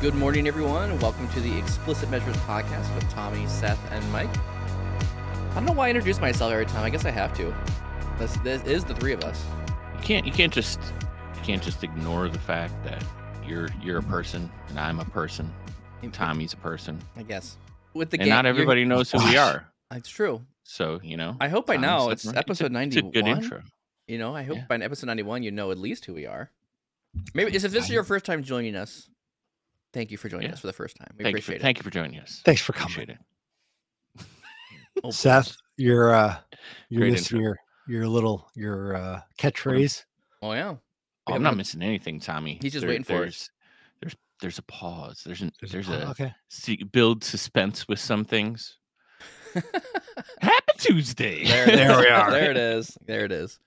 Good morning, everyone. Welcome to the Explicit Measures podcast with Tommy, Seth, and Mike. I don't know why I introduce myself every time. I guess I have to. This, this is the three of us. You can't you can't just you can't just ignore the fact that you're you're a person and I'm a person. And Tommy's a person. I guess. With the and gang- not you're- everybody knows who we are. It's true. So, you know. I hope by now it's right- episode a- It's a good intro. You know, I hope Yeah. by episode 91 you know at least who we are. Maybe if this is your first time joining us, thank you for joining Yeah. us for the first time. We Thank you, appreciate for, it. thank you for joining us. Thanks for Appreciate coming, it. Oh, Seth. You're uh, you're Great missing your your little your uh, catchphrase. Oh, yeah. Oh, I'm not no- missing anything, Tommy. He's just waiting for it. there's, There's there's a pause. There's an, there's, oh, a okay. se- build suspense with some things. Happy Tuesday. There, it There is. we are. There it is. There it is.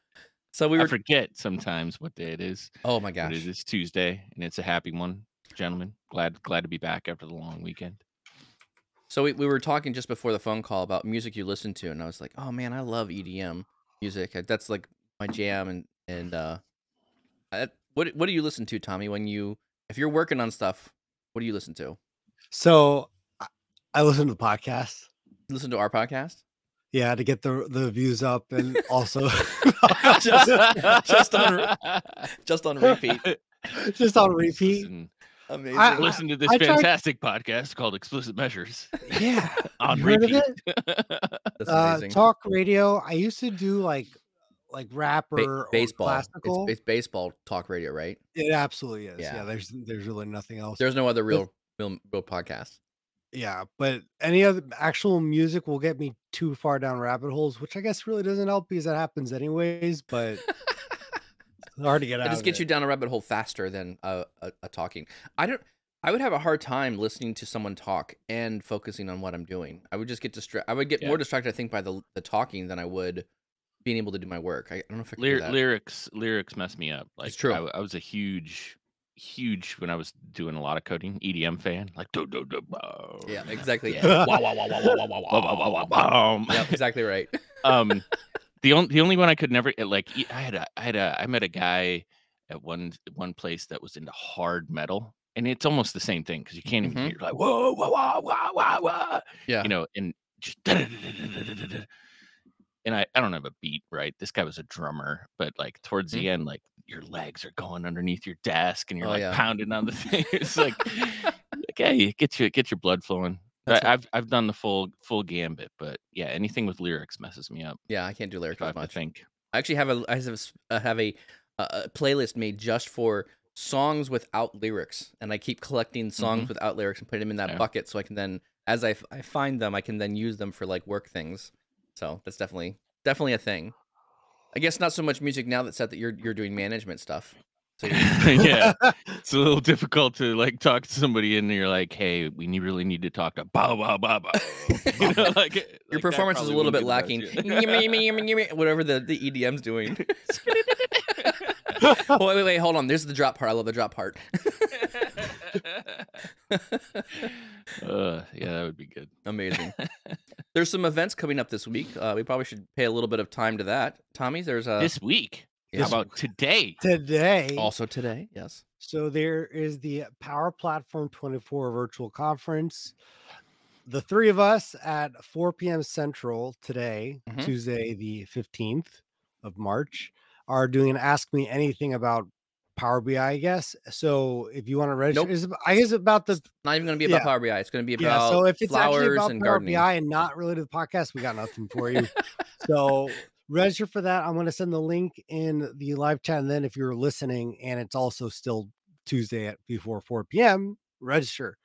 So we I were. forget sometimes what day it is. Oh my But gosh. it is Tuesday, and it's a happy one, gentlemen. Glad glad to be back after the long weekend. So we, we were talking just before the phone call about music you listen to, and I was like, "Oh man, I love EDM music. That's like my jam." And and uh, I, what what do you listen to, Tommy? When you if you're working on stuff, what do you listen to? So I, I listen to the podcast. Listen to our podcast. Yeah, to get the the views up and also Just- just on Just on repeat. just on repeat. Listen, Amazing. I- listen to this I tried- fantastic podcast called Explicit Measures Yeah, on you heard of repeat. That's uh, amazing. talk radio. I used to do like like rap Ba- or, or baseball. classical. It's, it's baseball talk radio, right? it absolutely is. Yeah. Yeah. there's there's really nothing else. There's no other real real, real podcast. Yeah, but any other actual music will get me too far down rabbit holes, which I guess really doesn't help because that happens anyways. But it's hard to get out. it just of gets you down a rabbit hole faster than a, a, a talking. I don't. I would have a hard time listening to someone talk and focusing on what I'm doing. I would just get distracted. I would get Yeah. more distracted, I think, by the the talking than I would being able to do my work. I, I don't know if I can do Lyr- that. lyrics lyrics mess me up. Like true. I, w- I was a huge huge when I was doing a lot of coding EDM fan. Like do do do. bow. Yeah, exactly. Yeah. Yeah, exactly right. um the only the only one I could never like I had a I had a I met a guy at one one place that was into hard metal and it's almost the same thing because you can't even Mhm. hear like whoa whoa whoa whoa whoa whoa Yeah. you know and just and I I don't have a beat right this guy was a drummer but like towards the end like your legs are going underneath your desk and you're Oh, like yeah. pounding on the thing it's like okay get your get your blood flowing That's I, I've I've done the full full gambit, but yeah, anything with lyrics messes me up. Yeah, I can't do lyrics I as have to much. think. I actually have a I have a, I have a, a playlist made just for songs without lyrics, and I keep collecting songs mm-hmm. without lyrics and put them in that Yeah. bucket, so I can then, as I, f- I find them, I can then use them for like work things. So that's definitely definitely a thing. I guess not so much music now that said that you're you're doing management stuff. So yeah, it's a little difficult to like talk to somebody and you're like, "Hey, we need, really need to talk to Bow Bow Bow Bow." You know, like, your like, performance is a little bit lacking. Whatever the, the EDM's doing. wait, wait, wait, hold on. There's the drop part. I love the drop part. uh, yeah, that would be good. Amazing. there's some events coming up this week. Uh, we probably should pay a little bit of time to that. Tommy, there's a this week, how about today? today. also today. Yes. So there is the Power Platform 24 virtual conference. The three of us at 4 p.m. Central today, Mhm. Tuesday, the 15th of March, are doing an Ask Me Anything about Power BI, I guess. So if you want to register, Nope. is I guess about the Not even going to be about Yeah. Power BI. It's going to be yeah. about So if it's actually flowers about and Power gardening. BI and not related to the podcast, we got nothing for you. so register for that. I'm going to send the link in the live chat. And then if you're listening and it's also still Tuesday at before 4 p.m., register.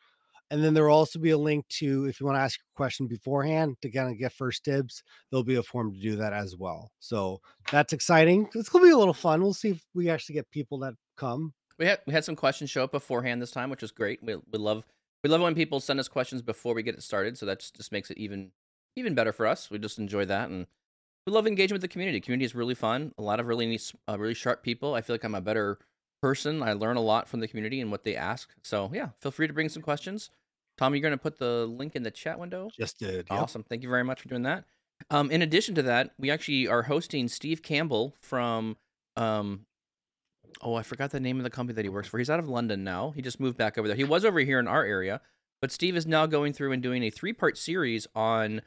And then there will also be a link to if you want to ask a question beforehand to kind of get first dibs, there'll be a form to do that as well. So that's exciting. It's gonna be a little fun. We'll see if we actually get people that come. We had we had some questions show up beforehand this time, which was great. We, we love we love when people send us questions before we get it started. So that just, just makes it even even better for us. We just enjoy that, and we love engaging with the community. Community is really fun. A lot of really neat, uh, really sharp people. I feel like I'm a better person. I learn a lot from the community and what they ask. So yeah, feel free to bring some questions. Tom, you're going to put the link in the chat window. Just did. Yep. Awesome. Thank you very much for doing that. Um, in addition to that, we actually are hosting Steve Campbell from um, oh, I forgot the name of the company that he works for. He's out of London now. He just moved back over there. He was over here in our area, but Steve is now going through and doing a three part series on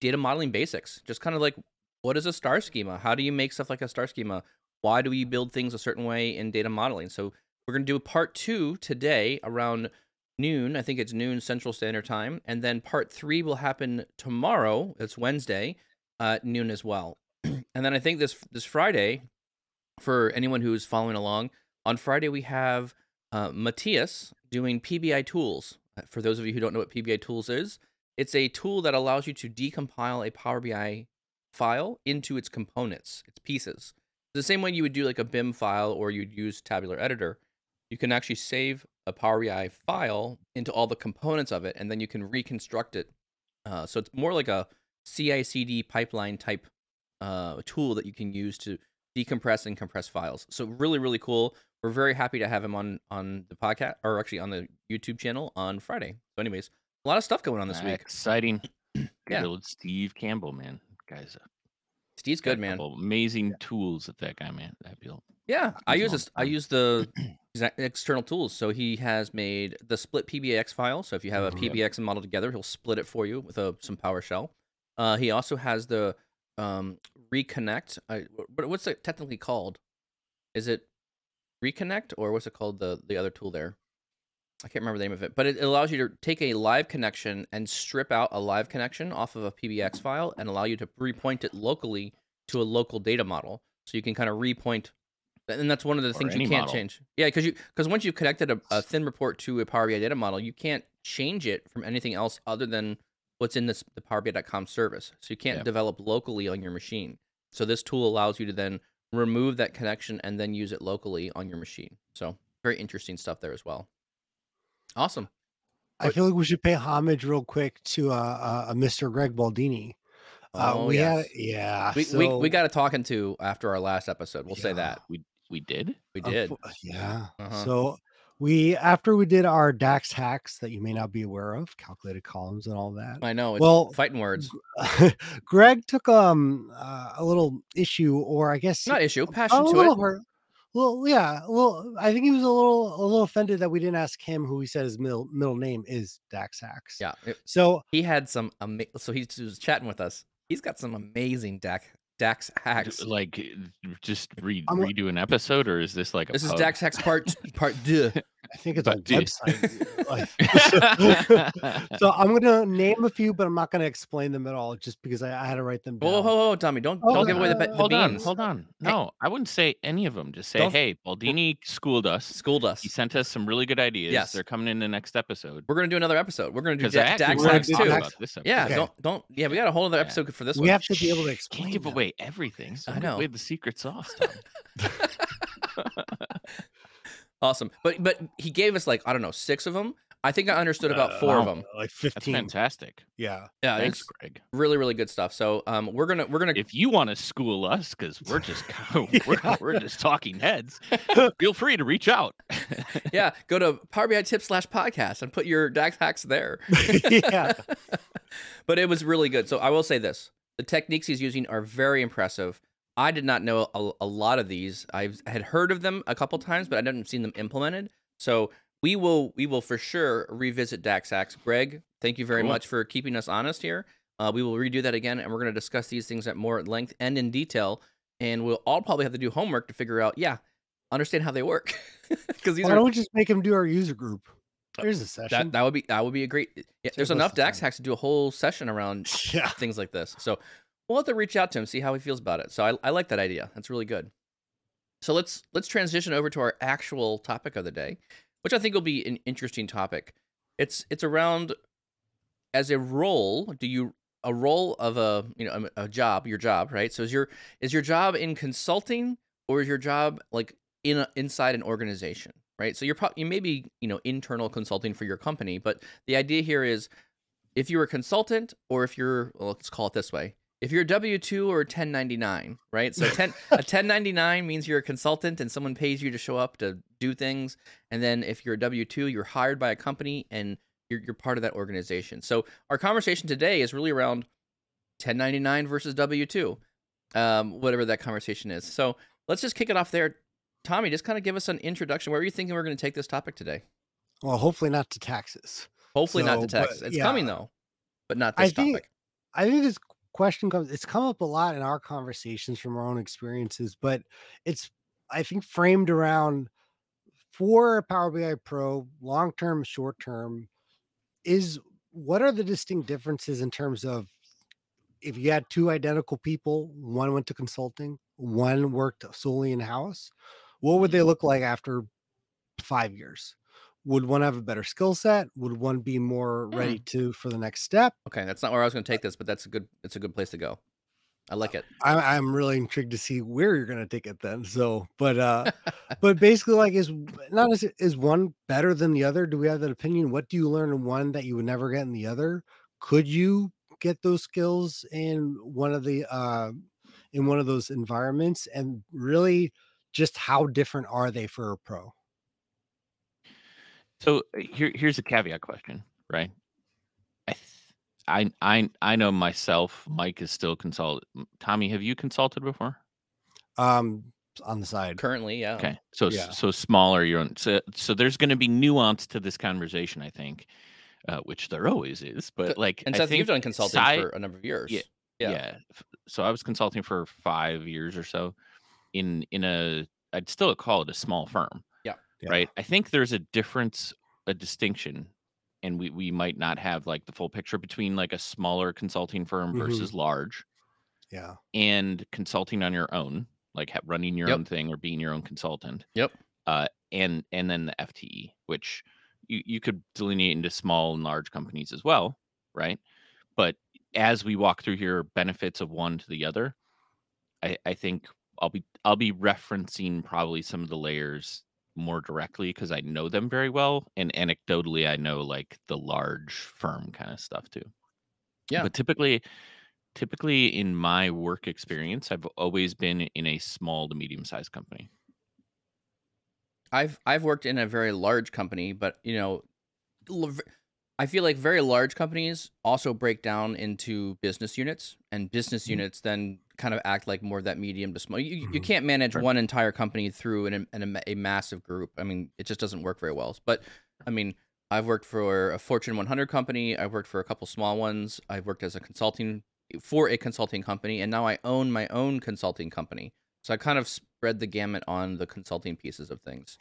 data modeling basics. Just kind of like what is a star schema? How do you make stuff like a star schema? Why do we build things a certain way in data modeling? So we're going to do a part two today around noon. I think it's noon Central Standard Time. And then part three will happen tomorrow. It's Wednesday, uh, noon as well. and then I think this this Friday, for anyone who's following along, on Friday we have uh, Matthias doing PBI tools. Uh, For those of you who don't know what PBI tools is, it's a tool that allows you to decompile a Power BI file into its components, its pieces. The same way you would do like a BIM file or you'd use Tabular Editor, you can actually save a Power BI file into all the components of it, and then you can reconstruct it. Uh, so it's more like a CI/CD pipeline type uh, tool that you can use to decompress and compress files. So really, really cool. We're very happy to have him on on the podcast, or actually on the YouTube channel on Friday. So, anyways, a lot of stuff going on this Uh, week. Exciting. Yeah. Old Steve Campbell, man. Guy's a Steve's good, man. Amazing tools that that guy man that built. Yeah, I use this. I use the external tools. So he has made the split PBIX file. So if you have a Mhm. PBIX and model together, he'll split it for you with a some PowerShell. Uh, he also has the um, reconnect. I, what, what's it technically called? Is it reconnect or what's it called? The the other tool there. I can't remember the name of it, but it allows you to take a live connection and strip out a live connection off of a PBIX file and allow you to repoint it locally to a local data model. So you can kind of repoint, and that's one of the things you can't model. change. Yeah, because you because once you've connected a, a thin report to a Power BI data model, you can't change it from anything else other than what's in this the Power BI.com service. So you can't Yeah. develop locally on your machine. So this tool allows you to then remove that connection and then use it locally on your machine. So very interesting stuff there as well. Awesome. I feel like we should pay homage real quick to uh, uh, uh, Mr. Greg Baldini. Uh, Oh, we yes. had, yeah, We, so, we, we got a talking to after our last episode. We'll say that. We we did. We unfo- did. yeah. Uh-huh. So we after we did our DAX hacks that you may not be aware of, calculated columns and all that. I know. It's Well, fighting words. Greg took um uh, a little issue, or I guess Not issue. a Passion to little it. hurt. Well, yeah. Well, I think he was a little a little offended that we didn't ask him who he said his middle middle name is Dax Hacks. Yeah. it- So he had some. Ama- so he was chatting with us. He's got some amazing Dax Dax hacks. Like just re- I'm redo an episode, or is this like a This is? Dax hacks part part two. I think it's a But dude- website. so I'm gonna name a few, but I'm not gonna explain them at all, just because I, I had to write them down. Whoa, whoa, whoa, Tommy! Don't Oh, don't give away the, uh, be- the hold on, beans. hold on. No, I wouldn't say any of them. Just say, Don't- hey, Baldini schooled us. Schooled us. He sent us some really good ideas. Yes. They're coming in the next episode. We're gonna do another episode. We're gonna do da- Dax wanna hacks too. Dax- about this episode. Yeah, Okay. don't don't. Yeah, we got a whole other Yeah. episode for this one. we one. have to be able to explain. Can't give them. Away everything. So I know. We away the secret sauce. Awesome, but but he gave us like I don't know six of them. I think I understood about Uh, four of them. like That's 15. fantastic. Yeah. Yeah, Thanks, it's Greg. really really good stuff. So um, we're gonna we're gonna If you want to school us, because we're just we're, Yeah. we're just talking heads, feel free to reach out. yeah go to Power BI Tips slash podcast and put your Dax hacks there. yeah. but it was really good. So I will say this: the techniques he's using are very impressive. I did not know a, a lot of these. I've had heard of them a couple times, but I didn't seen them implemented. So we will we will for sure revisit Dax Hacks. Greg, thank you very Cool. much for keeping us honest here. Uh, we will redo that again, and we're going to discuss these things at more length and in detail. And we'll all probably have to do homework to figure out, yeah, understand how they work, because these Why are don't we just make him do our user group? There's a session. that, that would be that would be a great. Yeah, there's enough Dax hacks to do a whole session around yeah. things like this. So we'll have to reach out to him, see how he feels about it. So I, I like that idea. That's really good. So let's let's transition over to our actual topic of the day, which I think will be an interesting topic. It's it's around as a role. Do you a role of a you know a, a job, your job, right? So is your is your job in consulting or is your job like in a, inside an organization, right? So you're probably you may be you know internal consulting for your company, but the idea here is if you're a consultant or if you're well, let's call it this way if you're W two or ten ninety nine, right? So ten a ten ninety nine means you're a consultant and someone pays you to show up to do things, and then if you're a W two, you're hired by a company and you're you're part of that organization. So our conversation today is really around ten ninety nine versus W two, um, whatever that conversation is. So let's just kick it off there. Tommy, just kind of give us an introduction. Where are you thinking we're going to take this topic today? Well, hopefully not to taxes. Hopefully not to taxes. but, It's yeah. coming though, but not I this think- topic. I think this question comes it's come up a lot in our conversations from our own experiences, but it's I think framed around for Power BI Pro, long term, short term, is what are the distinct differences in terms of if you had two identical people, one went to consulting, one worked solely in house, what would they look like after five years? Would one have a better skill set? Would one be more ready to for the next step? Okay, that's not where I was going to take this, but that's a good. It's a good place to go. I like it. I, I'm really intrigued to see where you're gonna take it then. So, but uh, but basically, like, is not is is one better than the other? Do we have that opinion? What do you learn in one that you would never get in the other? Could you get those skills in one of the uh, in one of those environments? And really, just how different are they for a pro? So uh, here, here's a caveat question, right? I, th- I, I, I know myself. Mike is still consult. Tommy, have you consulted before? Um, on the side. Currently, yeah. Okay, so Yeah. so smaller. You're on. So so there's going to be nuance to this conversation, I think, uh, which there always is. But like, And I Seth, think you've done consulting si- for a number of years. Yeah, Yeah. yeah. So I was consulting for five years or so, in in a I'd still call it a small firm. Yeah. right? I think there's a difference, a distinction, and we we might not have like the full picture between like a smaller consulting firm Mhm. versus large Yeah. and consulting on your own, like running your Yep. own thing or being your own consultant. Yep. Uh, and and then the FTE, which you you could delineate into small and large companies as well, right? But as we walk through here, benefits of one to the other, I I think I'll be I'll be referencing probably some of the layers more directly because I know them very well, and anecdotally I know like the large firm kind of stuff too. Yeah. But typically, typically in my work experience, I've always been in a small to medium sized company. I've I've worked in a very large company, but you know, I feel like very large companies also break down into business units, and business Mhm. units then kind of act like more of that medium to small. You, you- you can't manage Sure. one entire company through an, an, a massive group. I mean, it just doesn't work very well. But I mean, I've worked for a Fortune 100 company. I've worked for a couple small ones. I've worked as a consulting for a consulting company, and now I own my own consulting company. So I kind of spread the gamut on the consulting pieces of things.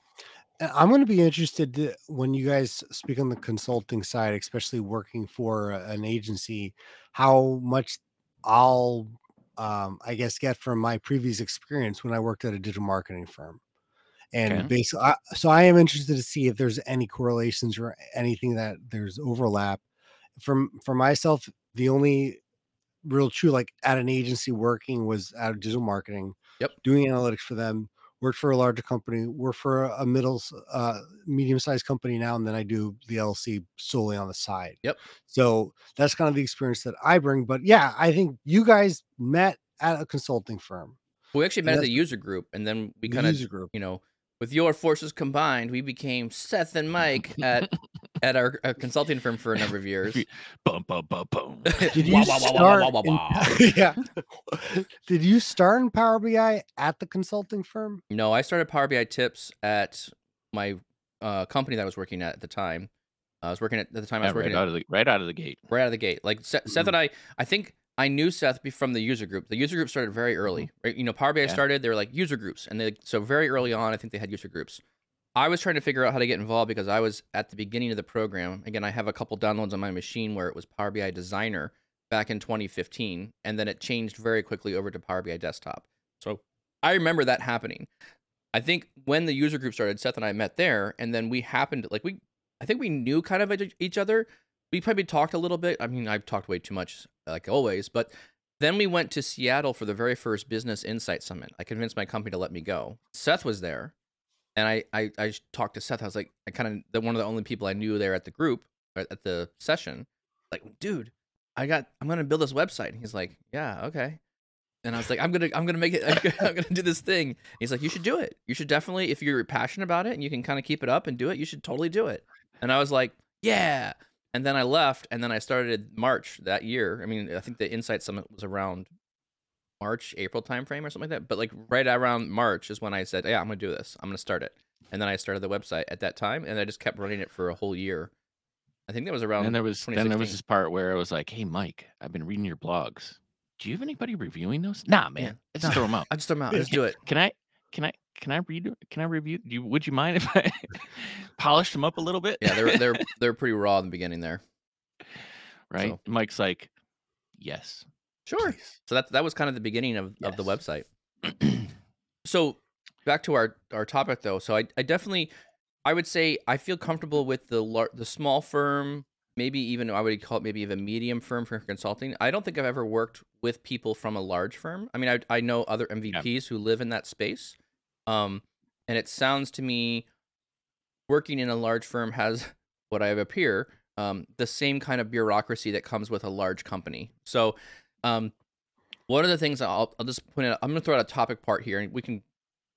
I'm going to be interested to, when you guys speak on the consulting side, especially working for an agency, how much I'll, um, I guess, get from my previous experience when I worked at a digital marketing firm. And Okay. basically, I, so I am interested to see if there's any correlations or anything that there's overlap. From for myself, the only real true like at an agency working was out of digital marketing. Yep. Doing analytics for them worked for a larger company, worked for a middle, uh, medium sized company now, and then I do the LLC solely on the side. Yep. So that's kind of the experience that I bring. But yeah, I think you guys met at a consulting firm, We actually met at the user group, and then we kind of, you know, with your forces combined, we became Seth and Mike at at our, our consulting firm for a number of years. Bum bum bum bum. Did you start? wah, wah, in- yeah. Did you start in Power BI at the consulting firm? No, I started Power BI tips at my uh, company that I was working at at the time. I was working at, at the time. I was working right at, out of the right out of the gate. right out of the gate. Like Seth, Seth Mhm. and I, I think I knew Seth from the user group. The user group started very early, right? You know, Power BI Yeah. started. They were like user groups, and they so very early on, I think they had user groups. I was trying to figure out how to get involved because I was at the beginning of the program. Again, I have a couple downloads on my machine where it was Power BI Designer back in 2015, and then it changed very quickly over to Power BI Desktop. So I remember that happening. I think when the user group started, Seth and I met there, and then we happened like we, I think we knew kind of each- other. We probably talked a little bit. I mean, I've talked way too much, like always, but then we went to Seattle for the very first Business Insight Summit. I convinced my company to let me go. Seth was there, and I I, I talked to Seth. I was like, I kind of one of the only people I knew there at the group at the session. Like, dude, I got I'm gonna build this website. And he's like, yeah, okay. And I was like, I'm gonna I'm gonna make it. I'm gonna, I'm gonna do this thing. he's like, you should do it. You should definitely, if you're passionate about it and you can kind of keep it up and do it, you should totally do it. And I was like, yeah. And then I left, and then I started March that year. I mean, I think the Insight Summit was around March, April timeframe or something like that. But like right around March is when I said, "Yeah, I'm gonna do this. I'm gonna start it." And then I started the website at that time, and I just kept running it for a whole year. I think that was around. And there was then there was this part where I was like, "Hey, Mike, I've been reading your blogs. Do you have anybody reviewing those? Nah, man, Yeah. let's just throw them out. I just throw 'em out. Just do it. Can I? Can I? Can I read? Can I review? Do you, would you mind if I polished them up a little bit? Yeah, they're they're they're pretty raw in the beginning there. right. so- Mike's like, yes, Sure. please." So that that was kind of the beginning of, of the website. so back to our our topic though. So I I definitely I would say I feel comfortable with the lar- the small firm, maybe even I would call it maybe even medium firm for consulting. I don't think I've ever worked with people from a large firm. I mean, I I know other MVPs who live in that space. Um and it sounds to me working in a large firm has what I have up here, um, the same kind of bureaucracy that comes with a large company. So, um, one of the things I'll, I'll just point out, I'm going to throw out a topic part here, and we can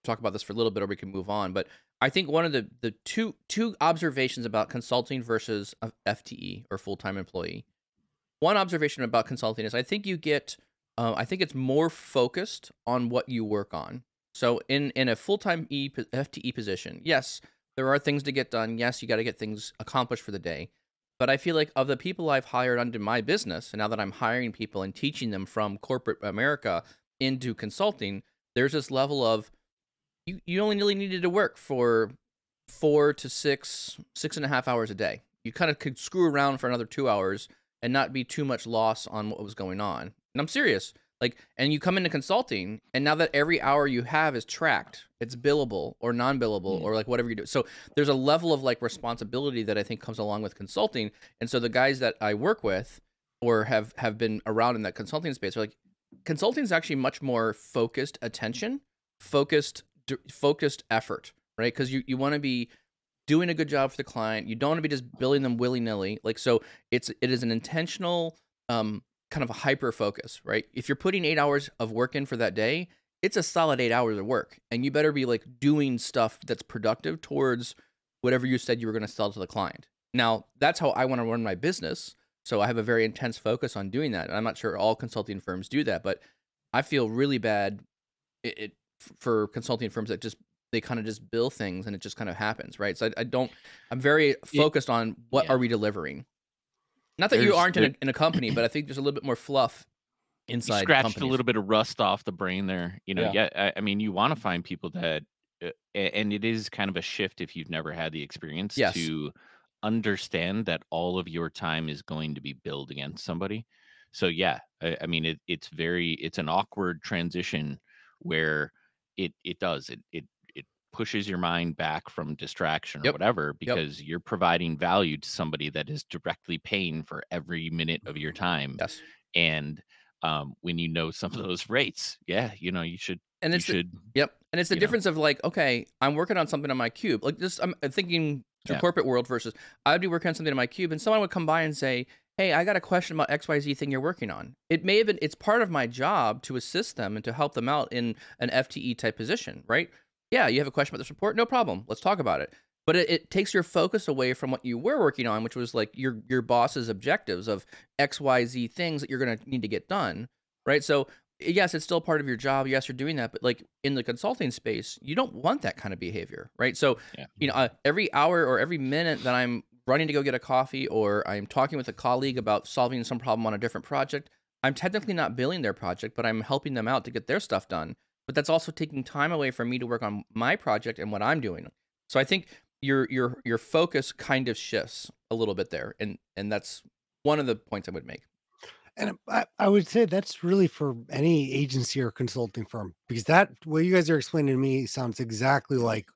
talk about this for a little bit, or we can move on. But I think one of the the two two observations about consulting versus FTE or full time employee. One observation about consulting is I think you get, uh, I think it's more focused on what you work on. So in in a full time e, FTE position, yes, there are things to get done. Yes, you got to get things accomplished for the day. But I feel like of the people I've hired onto my business, and now that I'm hiring people and teaching them from corporate America into consulting, there's this level of you, you only really needed to work for four to six, six and a half hours a day. You kind of could screw around for another two hours and not be too much loss on what was going on. And I'm serious. Like, and you come into consulting, and now that every hour you have is tracked, it's billable or non-billable Mm. or like whatever you do. So there's a level of like responsibility that I think comes along with consulting. And so the guys that I work with or have have been around in that consulting space are like, consulting is actually much more focused attention, focused d- focused effort, right? Because you you want to be doing a good job for the client. You don't want to be just billing them willy nilly. Like so, it's it is an intentional um kind of a hyper focus, right? If you're putting eight hours of work in for that day, it's a solid eight hours of work, and you better be like doing stuff that's productive towards whatever you said you were going to sell to the client. Now, that's how I want to run my business. So I have a very intense focus on doing that. And I'm not sure all consulting firms do that, but I feel really bad it, it for consulting firms that just they kind of just bill things and it just kind of happens, right? So I, I don't. I'm very focused on what yeah. are we delivering. Not that you aren't in a, in a company, but I think there's a little bit more fluff you inside. scratched companies. a little bit of rust off the brain there. You know, Yeah. yeah. I, I mean, you want to find people that, uh, and it is kind of a shift if you've never had the experience Yes. to understand that all of your time is going to be billed against somebody. So yeah, I, I mean, it, it's very, it's an awkward transition where it it does it it it pushes your mind back from distraction or Yep. whatever because you're providing value to somebody that is directly paying for every minute of your time Yes, and um, when you know some of those rates, yeah, you know, you should and it's the, should Yep. And it's the you know? difference of like, okay, I'm working on something on my cube. Like this, I'm thinking through Yeah. corporate world versus I'd be working on something on my cube and someone would come by and say, Hey, I got a question about XYZ thing you're working on. It may have been, it's part of my job to assist them and to help them out in an FTE type position, right? Yeah, you have a question about this report? No problem. Let's talk about it. But it, it takes your focus away from what you were working on, which was like your your boss's objectives of XYZ things that you're gonna need to get done. Right. So yes, it's still part of your job. Yes, you're doing that, but like in the consulting space, you don't want that kind of behavior, right? So, Yeah. you know, uh, every hour or every minute that I'm running to go get a coffee or I'm talking with a colleague about solving some problem on a different project, I'm technically not billing their project, but I'm helping them out to get their stuff done. But that's also taking time away from me to work on my project and what I'm doing. So I think your your your focus kind of shifts a little bit there, and and that's one of the points I would make. And I, I would say that's really for any agency or consulting firm because that what you guys are explaining to me sounds exactly like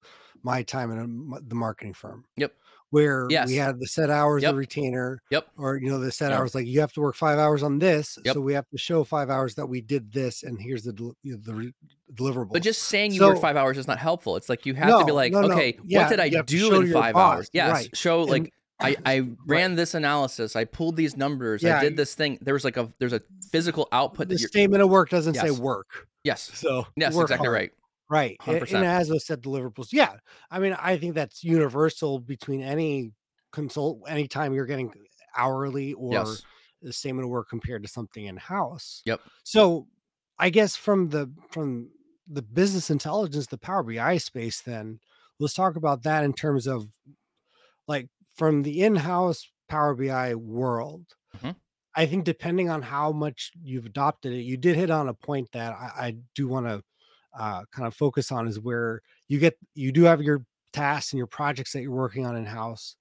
my time in a the marketing firm. Yep. Where Yes. we had the set hours, Yep. the retainer, Yep. or you know, the set Yep. hours. Like you have to work five hours on this, Yep. so we have to show five hours that we did this, and here's the del- you know, the re- deliverables. But just saying you work five hours is not helpful. It's like you have to be like, no, no. okay, Yeah, what did I you have to do in five boss, hours? Yes, right. show like And- I, I ran this analysis, I pulled these numbers, I did this thing. There was like a there's a physical output the that you're statement of work doesn't say work. yes, So yes, exactly hard. right. Right. And, 100%. it has those set deliverables. Yeah. I mean, I think that's universal between any consult anytime you're getting hourly or Yes, the statement of work compared to something in house. Yep. So I guess from the from the business intelligence, the Power BI space, then let's talk about that in terms of like from the in-house Power BI world. Mhm. I think depending on how much you've adopted it, you did hit on a point that I, I do want to uh, kind of focus on is where you get you do have your tasks and your projects that you're working on in house,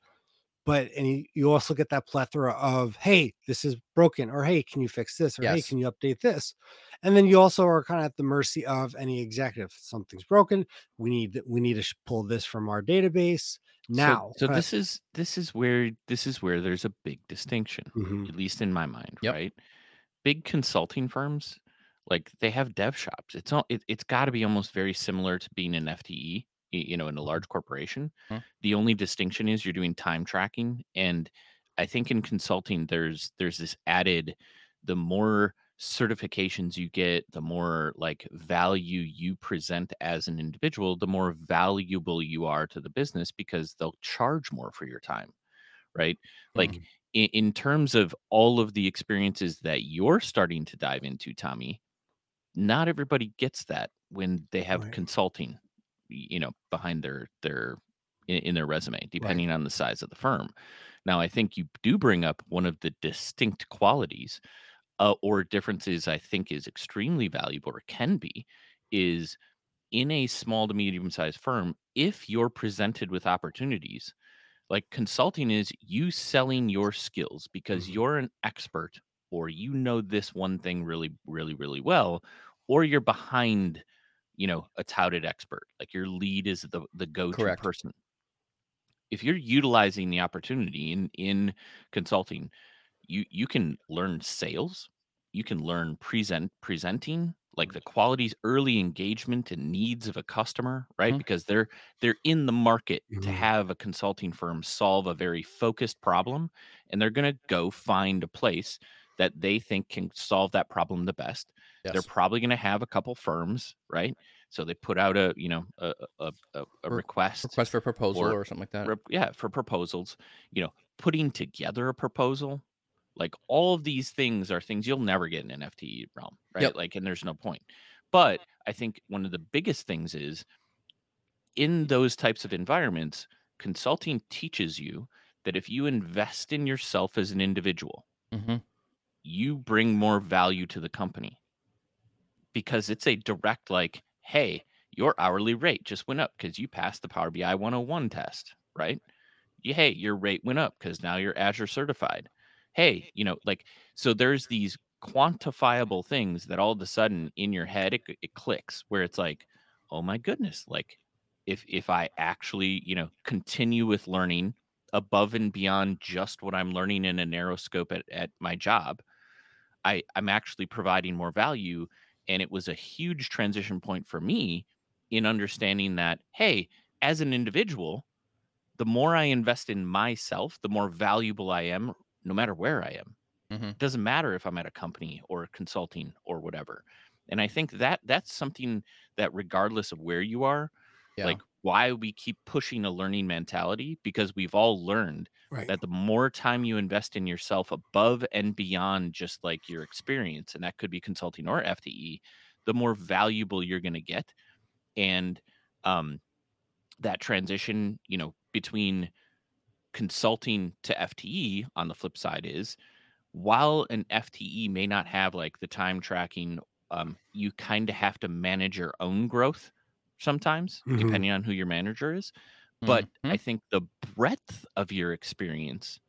but and you, you also get that plethora of hey this is broken or hey can you fix this? or hey can you update this? And then you also are kind of at the mercy of any executive. Something's broken we need we need to pull this from our database now. so, so this is this is where this is where there's a big distinction mhm, at least in my mind Yep. right? Big consulting firms like they have dev shops it's all it, it's got to be almost very similar to being an fte you know in a large corporation Mhm. the only distinction is you're doing time tracking and i think in consulting there's there's this added the more certifications you get the more like value you present as an individual the more valuable you are to the business because they'll charge more for your time right like Mhm. in, in terms of all of the experiences that you're starting to dive into tommy not everybody gets that when they have Right. consulting you know behind their their in, in their resume depending on the size of the firm now i think you do bring up one of the distinct qualities uh, or differences i think is extremely valuable or can be is in a small to medium sized firm if you're presented with opportunities like consulting is you selling your skills because Mhm. you're an expert or you know this one thing really really really well or you're behind you know a touted expert like your lead is the the go-to Correct. person if you're utilizing the opportunity in in consulting you you can learn sales you can learn present presenting like the qualities early engagement and needs of a customer right Mhm. because they're they're in the market to Mhm. have a consulting firm solve a very focused problem and they're going to go find a place that they think can solve that problem the best. They're probably going to have a couple firms right? So they put out a you know a a, a, a Re- request Request for proposal or or something like that. yeah for proposals you know putting together a proposal like all of these things are things you'll never get in an fte realm right? Yep. like and there's no point. But i think one of the biggest things is in those types of environments consulting teaches you that if you invest in yourself as an individual hmm you bring more value to the company. Because it's a direct like hey your hourly rate just went up because you passed the power bi 101 test right? Hey your rate went up because now you're azure certified. Hey you know like so there's these quantifiable things that all of a sudden in your head it, it clicks where it's like oh my goodness like if if i actually you know continue with learning above and beyond just what i'm learning in a narrow scope at, at my job I I'm actually providing more value and it was a huge transition point for me in understanding that hey, as an individual, the more I invest in myself, the more valuable I am no matter where I am. hmm It doesn't matter if I'm at a company or consulting or whatever. And I think that that's something that regardless of where you are, Yeah. like why we keep pushing a learning mentality because we've all learned right. that the more time you invest in yourself above and beyond just like your experience and that could be consulting or fte the more valuable you're going to get and um that transition you know between consulting to fte on the flip side is while an fte may not have like the time tracking um you kind of have to manage your own growth sometimes Mhm. depending on who your manager is but Mhm. I think the breadth of your experience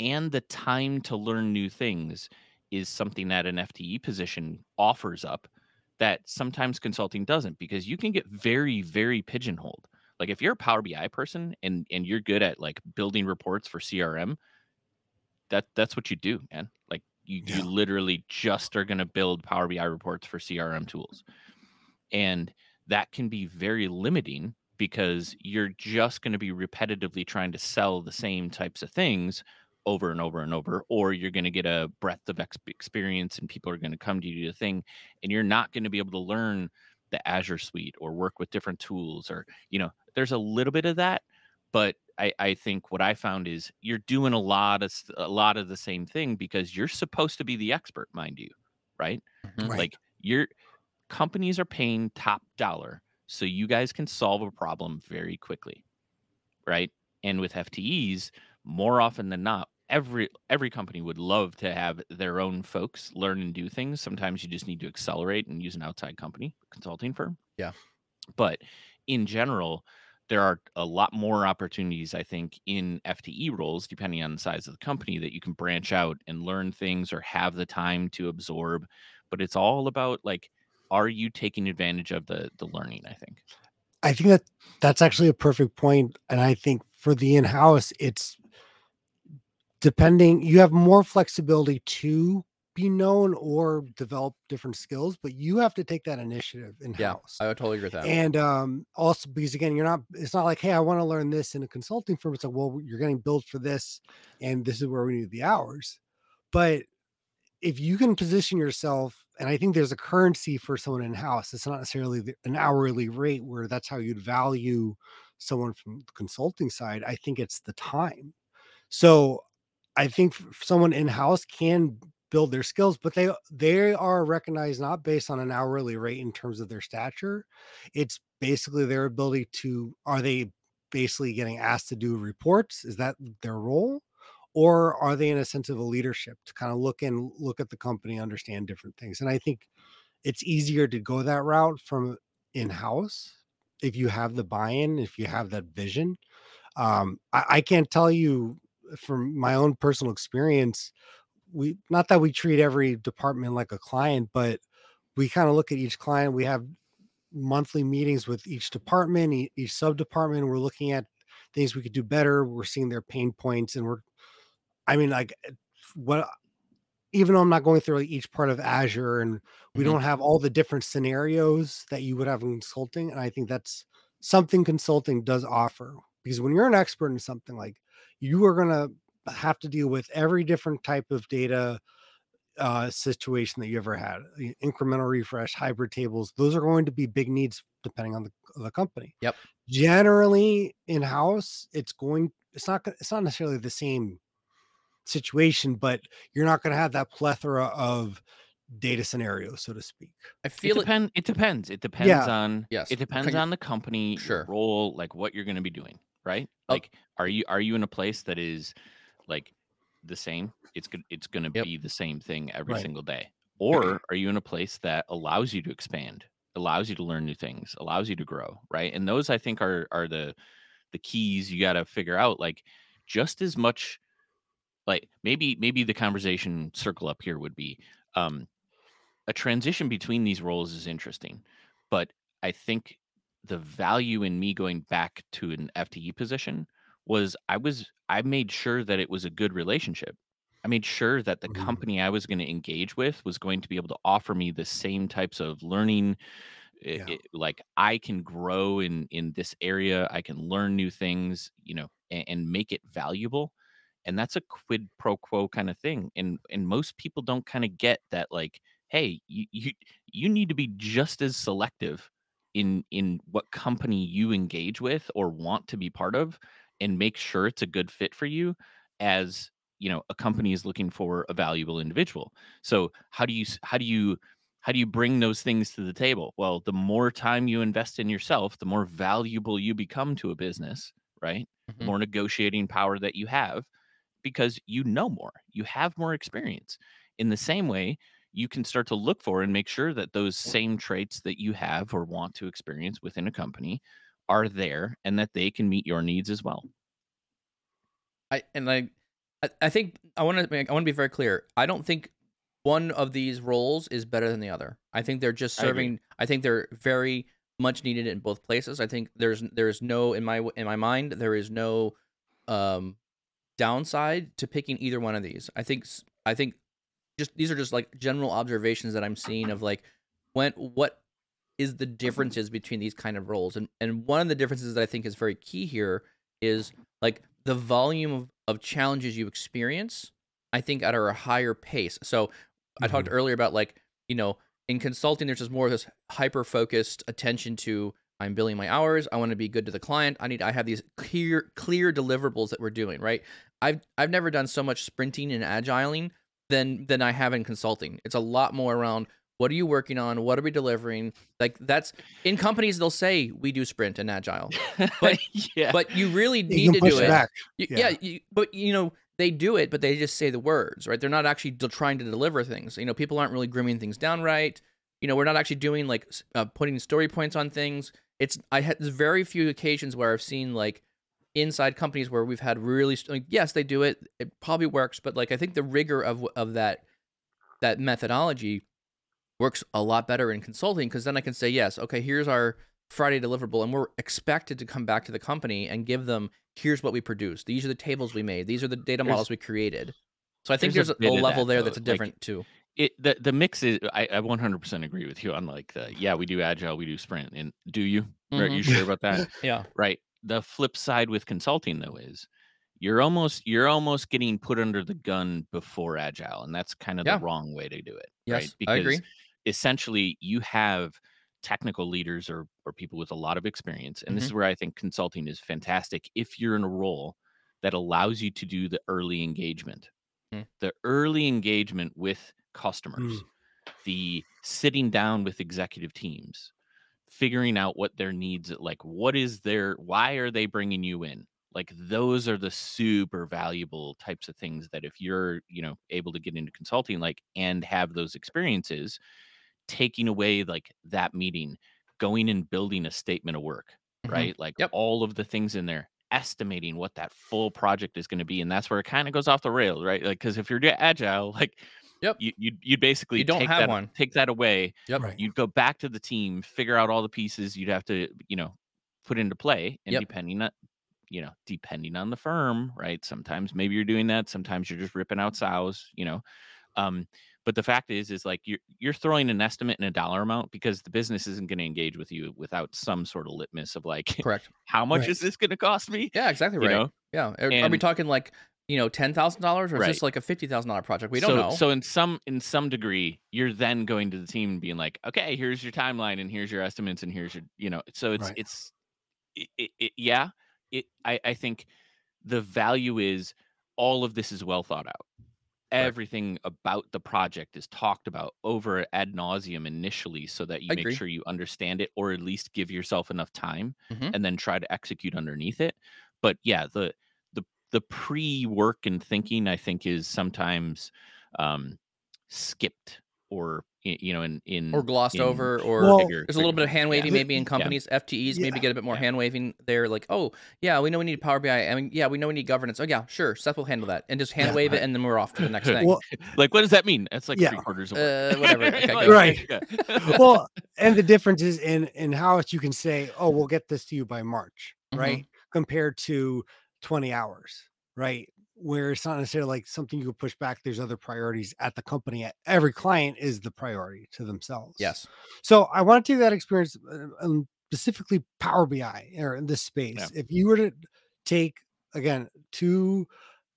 and the time to learn new things is something that an FTE position offers up that sometimes consulting doesn't because you can get very very pigeonholed. Like if you're a Power BI person and and you're good at like building reports for CRM, that that's what you do, man. Like you Yeah. you literally just are going to build Power BI reports for CRM tools. And that can be very limiting because you're just going to be repetitively trying to sell the same types of things over and over and over or you're going to get a breadth of ex- experience and people are going to come to you to do the thing and you're not going to be able to learn the azure suite or work with different tools or you know there's a little bit of that but I, I think what I found is you're doing a lot of a lot of the same thing because you're supposed to be the expert, mind you, right? Mhm. Right. Like Your companies are paying top dollar so you guys can solve a problem very quickly. Right? And with FTEs, more often than not, every every company would love to have their own folks learn and do things. Sometimes you just need to accelerate and use an outside company, consulting firm. Yeah. But in general, there are a lot more opportunities, I think, in FTE roles, depending on the size of the company, that you can branch out and learn things or have the time to absorb. But it's all about like, are you taking advantage of the the learning? I think. I think that that's actually a perfect point, and I think for the in-house, it's depending. You have more flexibility to be known or develop different skills, but you have to take that initiative in house. Yeah. I would totally agree with that. And um, also because again, you're not. It's not like, hey, I want to learn this in a consulting firm. It's like, well, you're getting billed for this, and this is where we need the hours. But if you can position yourself, and I think there's a currency for someone in house. It's not necessarily the- an hourly rate where that's how you'd value someone from the consulting side. I think it's the time. So I think someone in house can build their skills, but they they are recognized not based on an hourly rate in terms of their stature. It's basically their ability to are they basically getting asked to do reports? Is that their role? Or are they in a sense of a leadership to kind of look and look at the company, understand different things? And I think it's easier to go that route from in-house if you have the buy-in, if you have that vision. Um, I, I can't tell you from my own personal experience we not that we treat every department like a client, but we kind of look at each client. We have monthly meetings with each department, each sub department. We're looking at things we could do better. We're seeing their pain points, and we're, I mean, like eh, what. Even though I'm not going through like each part of Azure, and we Mhm. don't have all the different scenarios that you would have in consulting, and I think that's something consulting does offer because when you're an expert in something like you are going to have to deal with every different type of data uh, situation that you ever had incremental refresh hybrid tables those are going to be big needs depending on the, the company Yep. generally in house it's going it's not it's not necessarily the same situation but you're not going to have that plethora of data scenarios so to speak I feel it. depend. It depends. It depends Yeah. on. Yes. It depends Can on the company, Sure. role, like what you're going to be doing, right? Oh. Like, are you are you in a place that is like the same? It's good. It's going to Yep. be the same thing every Right. single day. Or are you in a place that allows you to expand, allows you to learn new things, allows you to grow, right? And those I think are are the the keys you got to figure out. Like, just as much. Like maybe maybe the conversation circle up here would be um a transition between these roles is interesting, but I think the value in me going back to an FTE position was I was I made sure that it was a good relationship. I made sure that the Mhm. company I was going to engage with was going to be able to offer me the same types of learning Yeah. i- like I can grow in in this area, I can learn new things, you know, and, and make it valuable. And that's a quid pro quo kind of thing. And and most people don't kind of get that like hey, you, you you need to be just as selective in in what company you engage with or want to be part of and make sure it's a good fit for you as you know a company is looking for a valuable individual so how do you how do you how do you bring those things to the table well the more time you invest in yourself the more valuable you become to a business right Mhm. more negotiating power that you have because you know more you have more experience in the same way you can start to look for and make sure that those same traits that you have or want to experience within a company are there and that they can meet your needs as well I and I, I, I think I want to make I want to be very clear. I don't think one of these roles is better than the other. I think they're just I serving. I, think they're very much needed in both places. I think there's there's no in my in my mind there is no um downside to picking either one of these. I think I think just these are just like general observations that I'm seeing of like when what is the differences between these kind of roles and and one of the differences that I think is very key here is like the volume of, of challenges you experience I think at a higher pace. So I talked mm-hmm. earlier about like you know in consulting there's just more of this hyper focused attention to I'm billing my hours. I want to be good to the client. I need I have these clear clear deliverables that we're doing, right? I've I've never done so much sprinting and agiling than than I have in consulting. It's a lot more around What are you working on? What are we delivering? Like that's in companies they'll say we do sprint and agile, but yeah, but you really need can to do it it. back. Y- Yeah. Yeah, you, but you know they do it, but they just say the words, right? They're not actually de- trying to deliver things. You know, people aren't really grooming things down right. You know, we're not actually doing like uh, putting story points on things. It's I had there's very few occasions where I've seen like inside companies where we've had really st- like yes they do it it probably works but like I think the rigor of of that that methodology works a lot better in consulting because then I can say yes okay here's our Friday deliverable and we're expected to come back to the company and give them here's what we produced. These are the tables we made. These are the data There's- models we created. So I think there's there's, a a, level that, there though, that's a like- different too. it the the mix is I, I 100% agree with you on like the yeah we do agile we do sprint and do you? Right? Mhm. you sure about that? Yeah. Right the flip side with consulting though is you're almost you're almost getting put under the gun before agile and that's kind of Yeah. the wrong way to do it yes right because I agree essentially you have technical leaders or or people with a lot of experience and this Mm-hmm. is where i think consulting is fantastic if you're in a role that allows you to do the early engagement Hmm. the early engagement with customers the sitting down with executive teams figuring out what their needs like what is their why are they bringing you in like those are the super valuable types of things that if you're you know able to get into consulting like and have those experiences taking away like that meeting going and building a statement of work Mhm. right like Yep. all of the things in there estimating what that full project is going to be and that's where it kind of goes off the rails right like because if you're agile like Yep. you you you'd basically You don't take have that, one. take that away Yep. Right. you'd go back to the team figure out all the pieces you'd have to you know put into play and Yep. depending on you know depending on the firm right sometimes maybe you're doing that sometimes you're just ripping out sows you know um but the fact is is like you're you're throwing an estimate and a dollar amount because the business isn't going to engage with you without some sort of litmus of like correct how much Right. is this going to cost me yeah exactly you right know yeah are, are we talking like you know ten thousand dollars or is this like a fifty thousand dollar project we don't so, know So in some in some degree, you're then going to the team and being like, okay, here's your timeline and here's your estimates and here's your you know. So it's Right. it's it, it, it- yeah. It I I think the value is all of this is well thought out. Everything about the project is talked about over ad nauseum initially, so that you I make agree. sure you understand it, or at least give yourself enough time, Mhm. and then try to execute underneath it. But yeah, the the the pre work and thinking, I think, is sometimes um, skipped or you know in in or glossed in over or Well- bigger- there's a little bit of hand waving yeah. maybe in Yeah. companies ftes maybe get a bit more Yeah. hand waving there like oh yeah we know we need power bi i mean yeah we know we need governance oh yeah sure seth will handle that and just hand Yeah. wave it and then we're off to the next thing Well, Like, what does that mean? That's like Yeah. three quarters of. Uh, whatever. Okay, Right. well, and the difference is in in how it's you can say, "Oh, we'll get this to you by March," Mhm. right? Compared to 20 hours, right? Where it's not necessarily like something you could push back. There's other priorities at the company. Every client is the priority to themselves. yes So I want to take that experience, uh, um, specifically Power BI or in this space. Yeah. If you were to take again two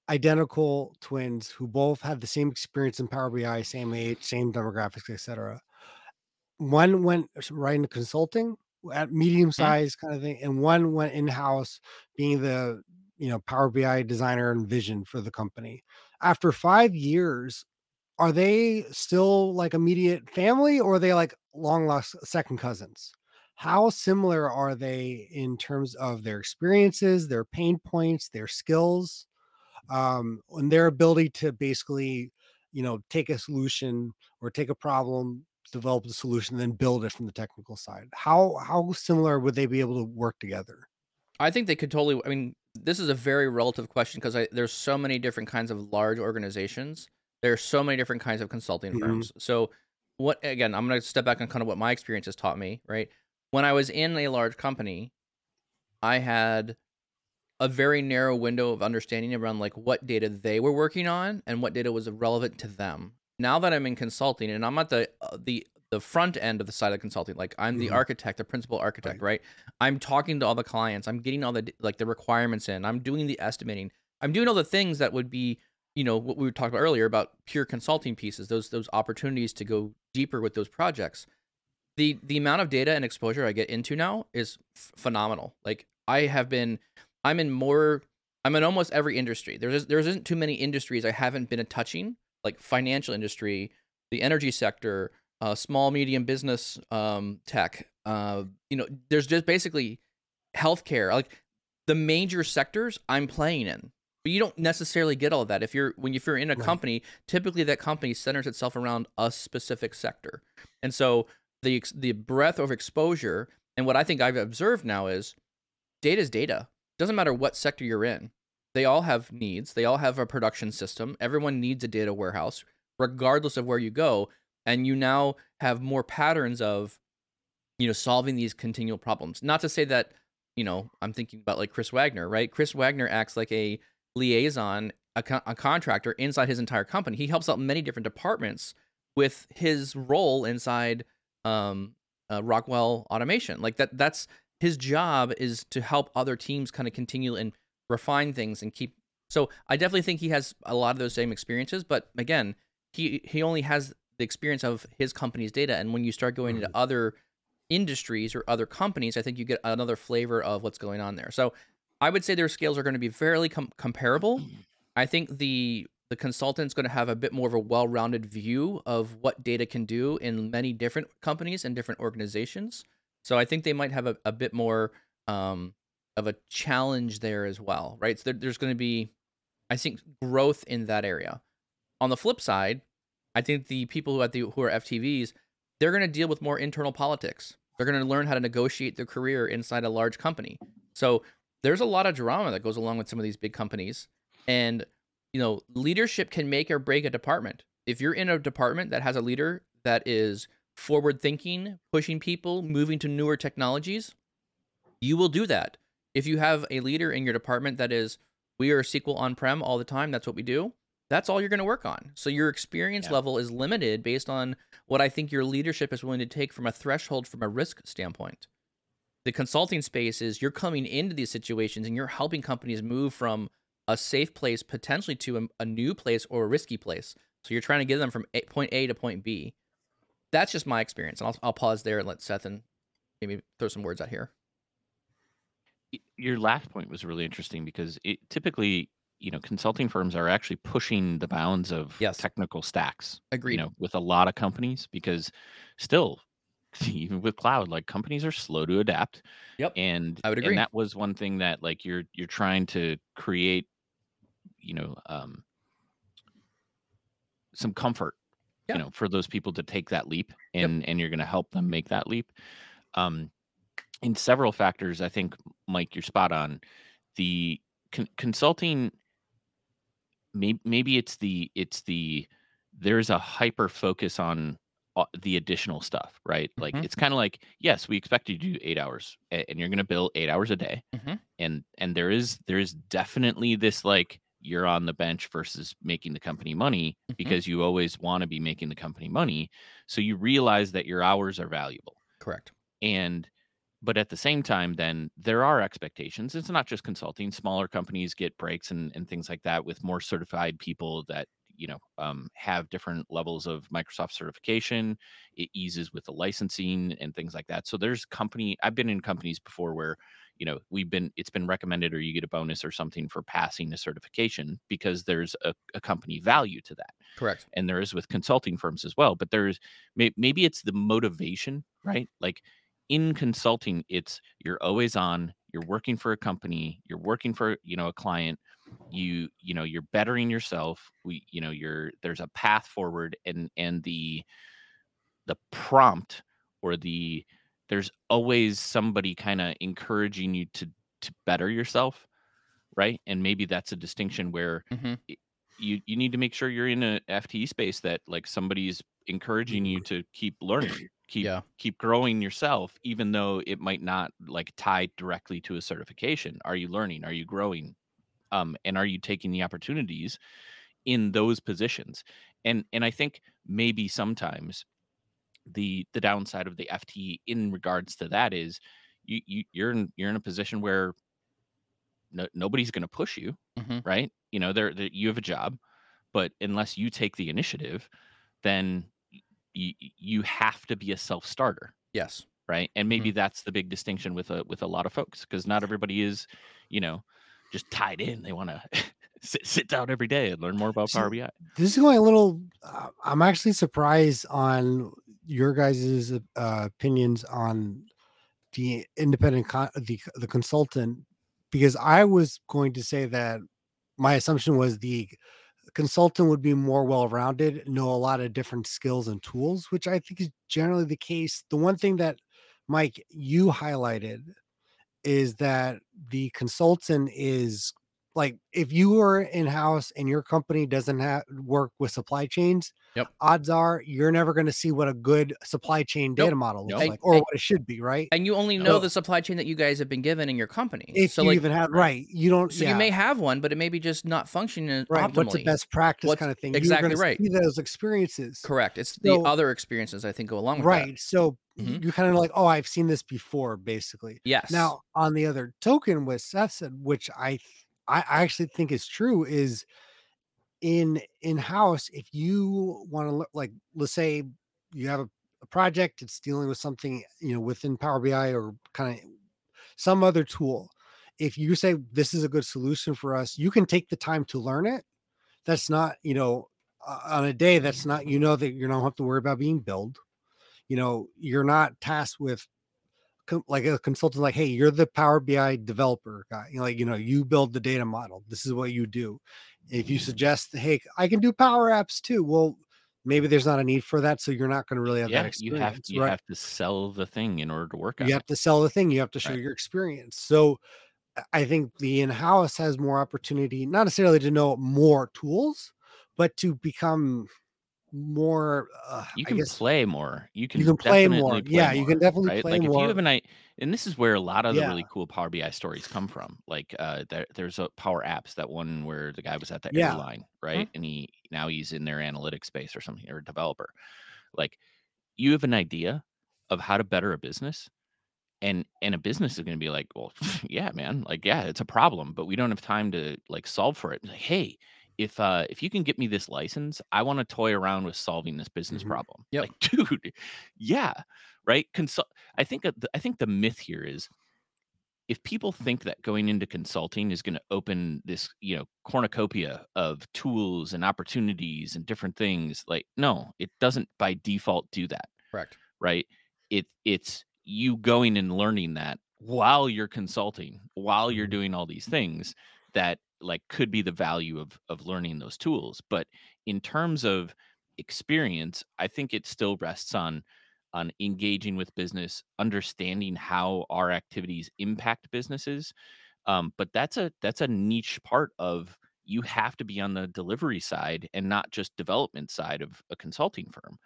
identical twins who both had the same experience in Power BI, same age, same demographics, etc. One went right into consulting at medium size kind of thing, and one went in house being the you know Power BI designer and vision for the company. After five years, are they still like immediate family or are they like long lost second cousins? How similar are they in terms of their experiences, their pain points, their skills, um, and their ability to basically, you know, take a solution or take a problem, develop the solution, then build it from the technical side? How how similar would they be able to work together? I think they could totally. I mean, this is a very relative question because there's so many different kinds of large organizations. There are so many different kinds of consulting Mhm. firms. So, what again? I'm going to step back on kind of what my experience has taught me. Right, when I was in a large company, I had a very narrow window of understanding around like what data they were working on and what data was relevant to them. Now that I'm in consulting and I'm at the uh, the the front end of the side of consulting, like I'm the Mhm. architect, the principal architect, right. I'm talking to all the clients. I'm getting all the like the requirements in. I'm doing the estimating. I'm doing all the things that would be, you know, what we were talking about earlier about pure consulting pieces. Those those opportunities to go deeper with those projects. The the amount of data and exposure I get into now is f- phenomenal. Like I have been, I'm in more. I'm in almost every industry. There's there isn't too many industries I haven't been touching, like financial industry, the energy sector, uh, small medium business um, tech. Uh, you know, there's just basically healthcare, like the major sectors I'm playing in. But you don't necessarily get all of that if you're when if you're in a Right. company. Typically, that company centers itself around a specific sector, and so the the breadth of exposure and what I think I've observed now is data is data. Doesn't matter what sector you're in. They all have needs. They all have a production system. Everyone needs a data warehouse, regardless of where you go. And you now have more patterns of, you know, solving these continual problems. Not to say that, you know, I'm thinking about like Chris Wagner, right? Chris Wagner acts like a liaison, a, co- a contractor inside his entire company. He helps out many different departments with his role inside um, uh, Rockwell Automation. Like that, that's his job is to help other teams kind of continue and refine things and keep. So I definitely think he has a lot of those same experiences, but again, he he only has the experience of his company's data, and when you start going into other industries or other companies, I think you get another flavor of what's going on there. So I would say their scales are going to be fairly com- comparable. I think the the consultant's going to have a bit more of a well-rounded view of what data can do in many different companies and different organizations. So I think they might have a, a bit more um, of a challenge there as well, right? So there, there's going to be, I think, growth in that area. On the flip side, I think the people who at the who are FTEs, they're going to deal with more internal politics. They're going to learn how to negotiate their career inside a large company. So there's a lot of drama that goes along with some of these big companies, and you know, leadership can make or break a department. If you're in a department that has a leader that is forward thinking, pushing people, moving to newer technologies, you will do that. If you have a leader in your department that is, we are SQL on prem all the time, that's what we do, that's all you're going to work on. So your experience Yeah. level is limited based on what I think your leadership is willing to take from a threshold from a risk standpoint. The consulting space is you're coming into these situations and you're helping companies move from a safe place potentially to a, a new place or a risky place. So you're trying to get them from a, point A to point B. That's just my experience. And I'll, I'll pause there and let Seth and maybe throw some words out here. your last point was really interesting because it typically you know consulting firms are actually pushing the bounds of Yes. technical stacks Agreed. you know with a lot of companies because still even with cloud like companies are slow to adapt Yep. and I would agree. and that was one thing that like you're you're trying to create you know um some comfort Yeah. you know for those people to take that leap and and you're going to help them make that leap um in several factors i think mike you're spot on the con- consulting maybe maybe it's the it's the there's a hyper focus on uh, the additional stuff right like Mhm. it's kind of like yes we expect you to do eight hours and you're going to bill eight hours a day Mhm. and and there is there is definitely this like you're on the bench versus making the company money Mhm. because you always want to be making the company money so you realize that your hours are valuable Correct. and but at the same time then there are expectations. It's not just consulting. Smaller companies get breaks and, and things like that with more certified people that you know um, have different levels of microsoft certification. It eases with the licensing and things like that. So there's company i've been in companies before where you know we've been it's been recommended or you get a bonus or something for passing a certification because there's a, a company value to that. Correct. and there is with consulting firms as well but there's may, maybe it's the motivation right? Like in consulting it's you're always on you're working for a company you're working for you know a client you you know you're bettering yourself we you know you're there's a path forward and and the the prompt or the there's always somebody kind of encouraging you to to better yourself right? And maybe that's a distinction where Mhm. you you need to make sure you're in a FTE space that like somebody's encouraging you to keep learning keep Yeah. keep growing yourself even though it might not like tie directly to a certification. Are you learning? Are you growing? Um and are you taking the opportunities in those positions? And and i think maybe sometimes the the downside of the FTE in regards to that is you, you you're in you're in a position where no, nobody's going to push you Mhm. right? You know there you have a job but unless you take the initiative then you you have to be a self starter Yes. right and Mm-hmm. maybe that's the big distinction with a with a lot of folks because not everybody is you know just tied in they want to sit, sit down every day and learn more about See, power bi this is going a little uh, i'm actually surprised on your guys' uh, opinions on the independent con- the the consultant because I was going to say that my assumption was the consultant would be more well-rounded, know a lot of different skills and tools, which I think is generally the case. The one thing that Mike you highlighted is that the consultant is like if you are in house and your company doesn't have work with supply chains, Yep. odds are you're never going to see what a good supply chain Nope. data model looks Nope. like or And- what it should be, right? And you only know So- the supply chain that you guys have been given in your company. If so you like, even have right, you don't. so yeah, you may have one, but it may be just not functioning right. optimally. What's the best practice What's- kind of thing? exactly you're right. See those experiences, Correct. It's So- the other experiences I think go along with right? So Mhm. you're kind of like, oh, I've seen this before, basically. Yes. Now, on the other token, what Seth said, which I th- I I actually think is true, is in in house. If you want to like, let's say you have a, a project, it's dealing with something you know within Power BI or kind of some other tool. If you say this is a good solution for us, you can take the time to learn it. That's not you know uh, on a day. That's not you know that you don't have to worry about being billed. You know, you're not tasked with like a consultant like hey you're the power bi developer guy you know, like you know you build the data model. This is what you do. If you mm. suggest hey i can do power apps too well maybe there's not a need for that so you're not going to really have yeah, that you experience have you right? have to sell the thing in order to work on you it. have to sell the thing you have to show Right. your experience. So I- i think the in-house has more opportunity not necessarily to know more tools but to become more uh, You I can guess play more. You can you can play more. play Yeah, you can definitely right? play like if you have an I and this is where a lot of the really cool Power BI stories come from. Like uh there, there's a Power Apps that one where the guy was at the Yeah. airline, right? And he now he's in their analytics space or something or a developer. Like you have an idea of how to better a business and and a business is going to be like well yeah man like yeah it's a problem but we don't have time to like solve for it like hey if uh if you can get me this license i want to toy around with solving this business Mhm. problem Yep. like dude yeah right consult i think uh, the- i think the myth here is if people think that going into consulting is going to open this you know cornucopia of tools and opportunities and different things like no it doesn't by default do that Correct. right it it's you going and learning that while you're consulting while you're Mhm. doing all these things that like could be the value of of learning those tools but in terms of experience i think it still rests on on engaging with business understanding how our activities impact businesses um, but that's a that's a niche part of you have to be on the delivery side and not just development side of a consulting firm.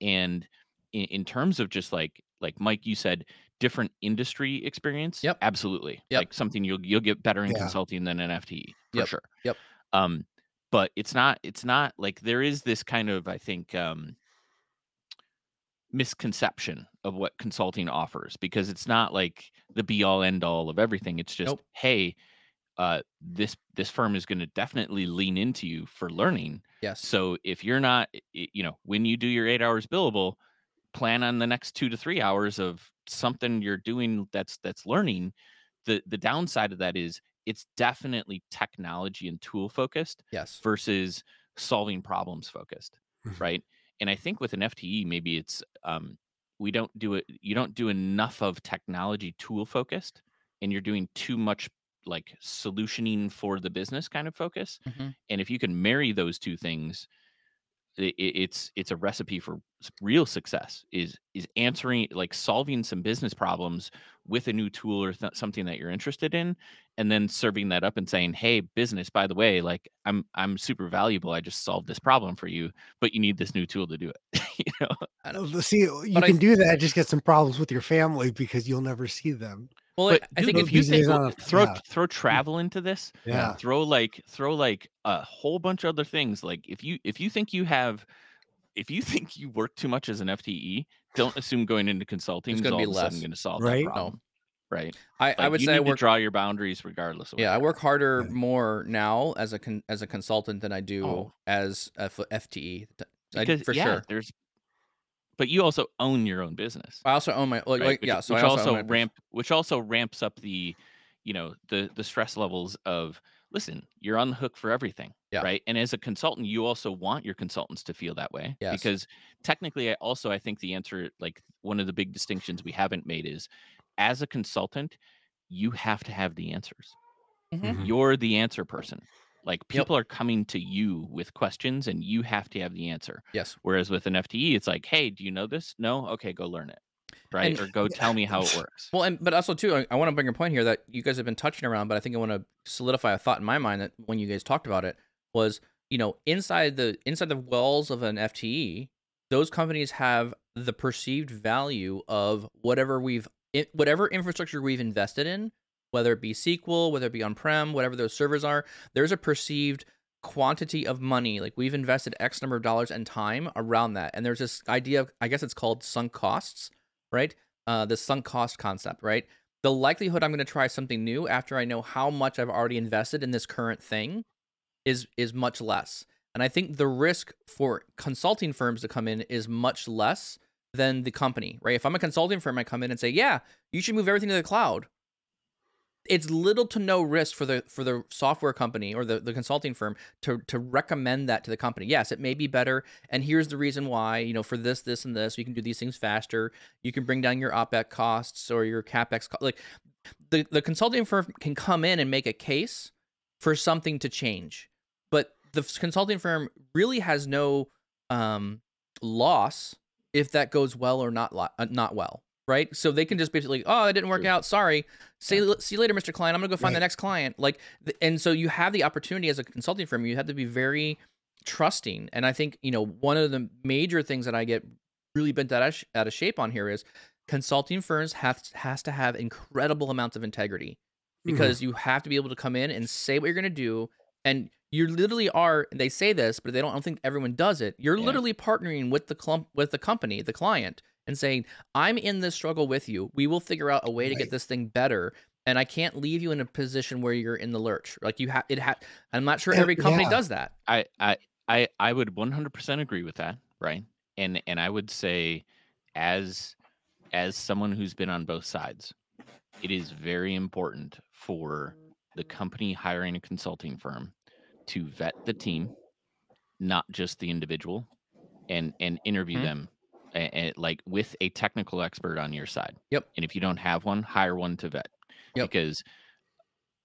And in, in terms of just like like mike you said different industry experience Yep. absolutely Yep. like something you'll you'll get better in Yeah. consulting than an fte for Yep. sure Yep. um but it's not it's not like there is this kind of i think um misconception of what consulting offers because it's not like the be all end all of everything it's just Nope. hey uh this this firm is going to definitely lean into you for learning Yes. so if you're not, you know, when you do your eight hours billable, plan on the next two to three hours of something you're doing that's that's learning. The the downside of that is it's definitely technology and tool focused yes. versus solving problems focused, Mhm. right? And I think with an FTE, maybe it's um, we don't do it. You don't do enough of technology tool focused, and you're doing too much like solutioning for the business kind of focus Mhm. and if you can marry those two things i i- it's it's a recipe for real success is is answering like solving some business problems with a new tool or th- something that you're interested in and then serving that up and saying hey business by the way like i'm i'm super valuable i just solved this problem for you but you need this new tool to do it you know I. Uh, See, you But can th- do that. Just get some problems with your family because you'll never see them. Well, but I, I think if you these think days on a- throw yeah. throw travel into this Yeah. throw like throw like a whole bunch of other things like if you if you think you have if you think you work too much as an fte don't assume going into consulting is gonna all be of a sudden going to solve Right? that No. problem right I, like, I would you say I need to work. draw your boundaries regardless of Yeah, I work harder Yeah. more now as a con- as a consultant than I do Oh. as a f- FTE. Th- I- because for yeah, sure. there's but you also own your own business I also own my like, right? like which, yeah. So which I also, also, own my bus- ramp which also ramps up the you know the the stress levels of listen, you're on the hook for everything. Yeah. Right. And as a consultant, you also want your consultants to feel that way. Yes. Because technically, I also I think the answer, like one of the big distinctions we haven't made is as a consultant, you have to have the answers. Mhm. You're the answer person. Like Mm-hmm. Yep. people are coming to you with questions and you have to have the answer. Yes. Whereas with an FTE, it's like, hey, do you know this? No? Okay, go learn it. Right. And- or go tell me how it works. Well, and but also too, I, I want to bring a point here that you guys have been touching around, but I think I want to solidify a thought in my mind that when you guys talked about it was, you know, inside the inside the walls of an FTE, those companies have the perceived value of whatever we've whatever infrastructure we've invested in, whether it be SQL, whether it be on-prem, whatever those servers are. There's a perceived quantity of money like we've invested x number of dollars and time around that and there's this idea of i guess it's called sunk costs right uh, the sunk cost concept, right? The likelihood I'm going to try something new after I know how much I've already invested in this current thing is is much less. And I think the risk for consulting firms to come in is much less than the company, right? If I'm a consulting firm, I come in and say, "Yeah, you should move everything to the cloud." It's little to no risk for the for the software company or the, the consulting firm to to recommend that to the company. Yes, it may be better, and here's the reason why. You know, for this, this, and this, you can do these things faster. You can bring down your OPEX costs or your CAPEX. Co- like the the consulting firm can come in and make a case for something to change, but the consulting firm really has no um, loss if that goes well or not uh, not well, right? So they can just basically, oh, it didn't work out. Sorry. Say see you later, Mr. Klein. I'm gonna go find the next client. Like, and so you have the opportunity as a consulting firm. You have to be very trusting. And I think you know one of the major things that I get really bent out of, sh- out of shape on here is consulting firms have has to have incredible amounts of integrity mm-hmm. because you have to be able to come in and say what you're going to do and you literally are they say this but they don't I don't think everyone does it you're Yeah. literally partnering with the clump with the company the client and saying i'm in this struggle with you we will figure out a way to get this thing better and i can't leave you in a position where you're in the lurch like you have it ha- i'm not sure every company yeah. does that I I I I would 100% agree with that, right? And and I would say as as someone who's been on both sides, it is very important for the company hiring a consulting firm to vet the team, not just the individual, and and interview Mhm. them a- a- like with a technical expert on your side. Yep. And if you don't have one, hire one to vet. Yep. Because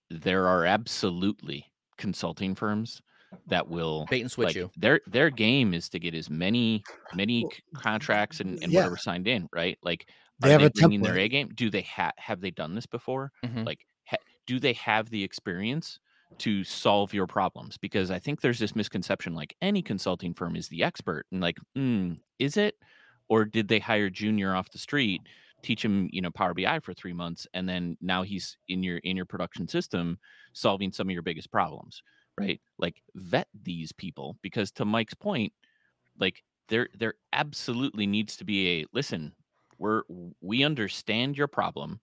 there are absolutely consulting firms that will bait and switch like you their their game is to get as many many contracts and, and yeah. whatever signed in right like They are have they a bringing their a game do they have have they done this before Mhm. like ha- do they have the experience to solve your problems because i think there's this misconception like any consulting firm is the expert and like mm, is it or did they hire junior off the street teach him you know power bi for three months and then now he's in your in your production system solving some of your biggest problems right like vet these people because to mike's point like there there absolutely needs to be a listen we're we understand your problem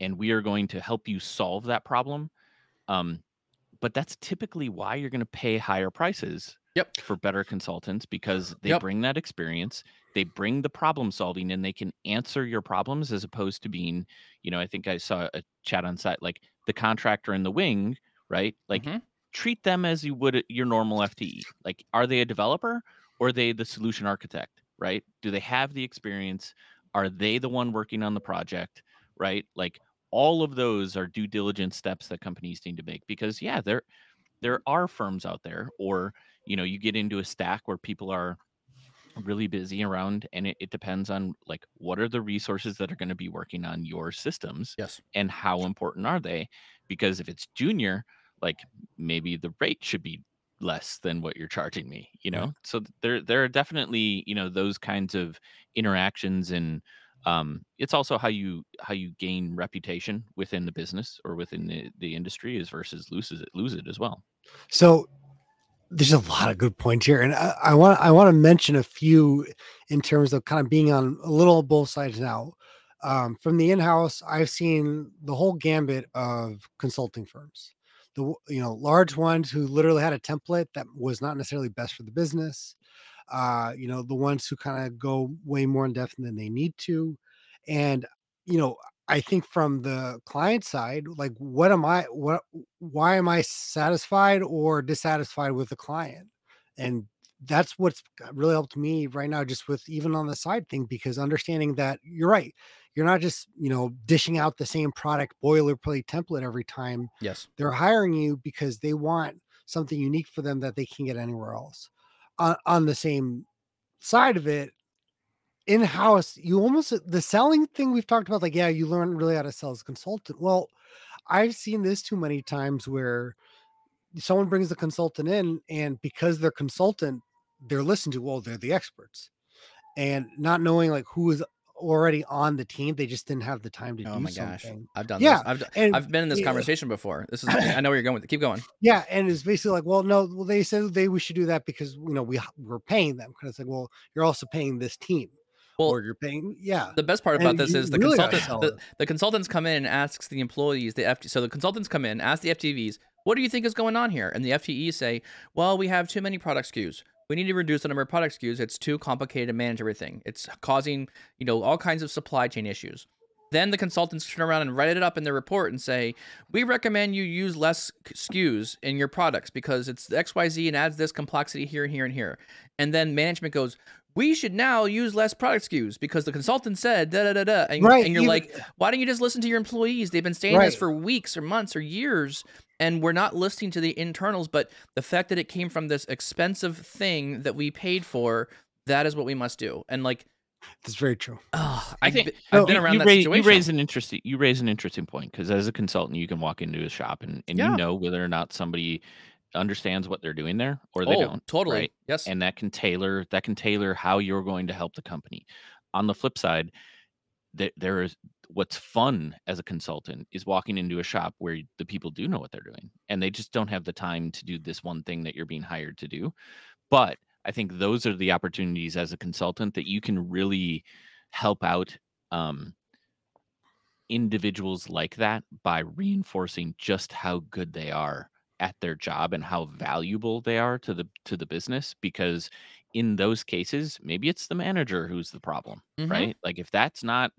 and we are going to help you solve that problem um but that's typically why you're going to pay higher prices Yep. for better consultants because they Yep. bring that experience they bring the problem solving and they can answer your problems as opposed to being you know i think i saw a chat on site like the contractor in the wing right? Like Mhm. treat them as you would your normal fte like are they a developer or are they the solution architect right? Do they have the experience? Are they the one working on the project right? Like all of those are due diligence steps that companies need to make because yeah there there are firms out there or you know you get into a stack where people are really busy around and it, it depends on like what are the resources that are going to be working on your systems yes. and how important are they? Because if it's junior like maybe the rate should be less than what you're charging me you know? So there there are definitely you know those kinds of interactions and um it's also how you how you gain reputation within the business or within the, the industry is versus loses it lose it as well. So there's a lot of good points here, and I, want I want to mention a few in terms of kind of being on a little both sides now. Um, from the in-house, I've seen the whole gambit of consulting firms. The you know large ones who literally had a template that was not necessarily best for the business. Uh, you know the ones who kind of go way more in depth than they need to, and you know I think from the client side, like what am I what why am I satisfied or dissatisfied with the client? And that's what's really helped me right now, just with even on the side thing, because understanding that you're right, you're not just you know dishing out the same product boilerplate template every time. Yes. They're hiring you because they want something unique for them that they can get anywhere else. On, on the same side of it, in house, you almost uh, the selling thing we've talked about, like, yeah, you learn really how to sell as a consultant. Well, I've seen this too many times where someone brings the consultant in, and because they're consultant, they're listened to. Well, they're the experts, and not knowing like who is already on the team, they just didn't have the time to Oh do my gosh. I've done Yeah, this. I've, and I've been in this yeah. conversation before. This is I know where you're going with it. Keep going. Yeah, and it's basically like, well, no, well, they said they we should do that because you know we we're paying them. Because it's like, well, you're also paying this team, Well, or you're paying, yeah, the best part about And this is the really consultant the, the consultants come in and asks the employees the FT so the consultants come in ask the FTEs what do you think is going on here? And the FTEs say well we have too many product SKUs we need to reduce the number of product SKUs it's too complicated to manage everything. It's causing you know all kinds of supply chain issues. Then the consultants turn around and write it up in their report and say we recommend you use less SKUs in your products because it's XYZ and adds this complexity here and here and here. And then management goes we should now use less product SKUs because the consultant said da da da da. And, Right, and you're even- like, why don't you just listen to your employees? They've been saying this for weeks or months or years, and we're not listening to the internals. But the fact that it came from this expensive thing that we paid for, that is what we must do. And like, that's very true. oh, I I've, think be- I've No, been around you that raise, situation. you raise an interesting you raise an interesting point because as a consultant you can walk into a shop and, and Yeah. you know whether or not somebody understands what they're doing there or they oh, don't totally. right? Yes. and that can tailor that can tailor how you're going to help the company on the flip side there, there is what's fun as a consultant is walking into a shop where the people do know what they're doing and they just don't have the time to do this one thing that you're being hired to do but i think those are the opportunities as a consultant that you can really help out um, individuals like that by reinforcing just how good they are at their job and how valuable they are to the to the business because in those cases maybe it's the manager who's the problem Mhm. right like if that's not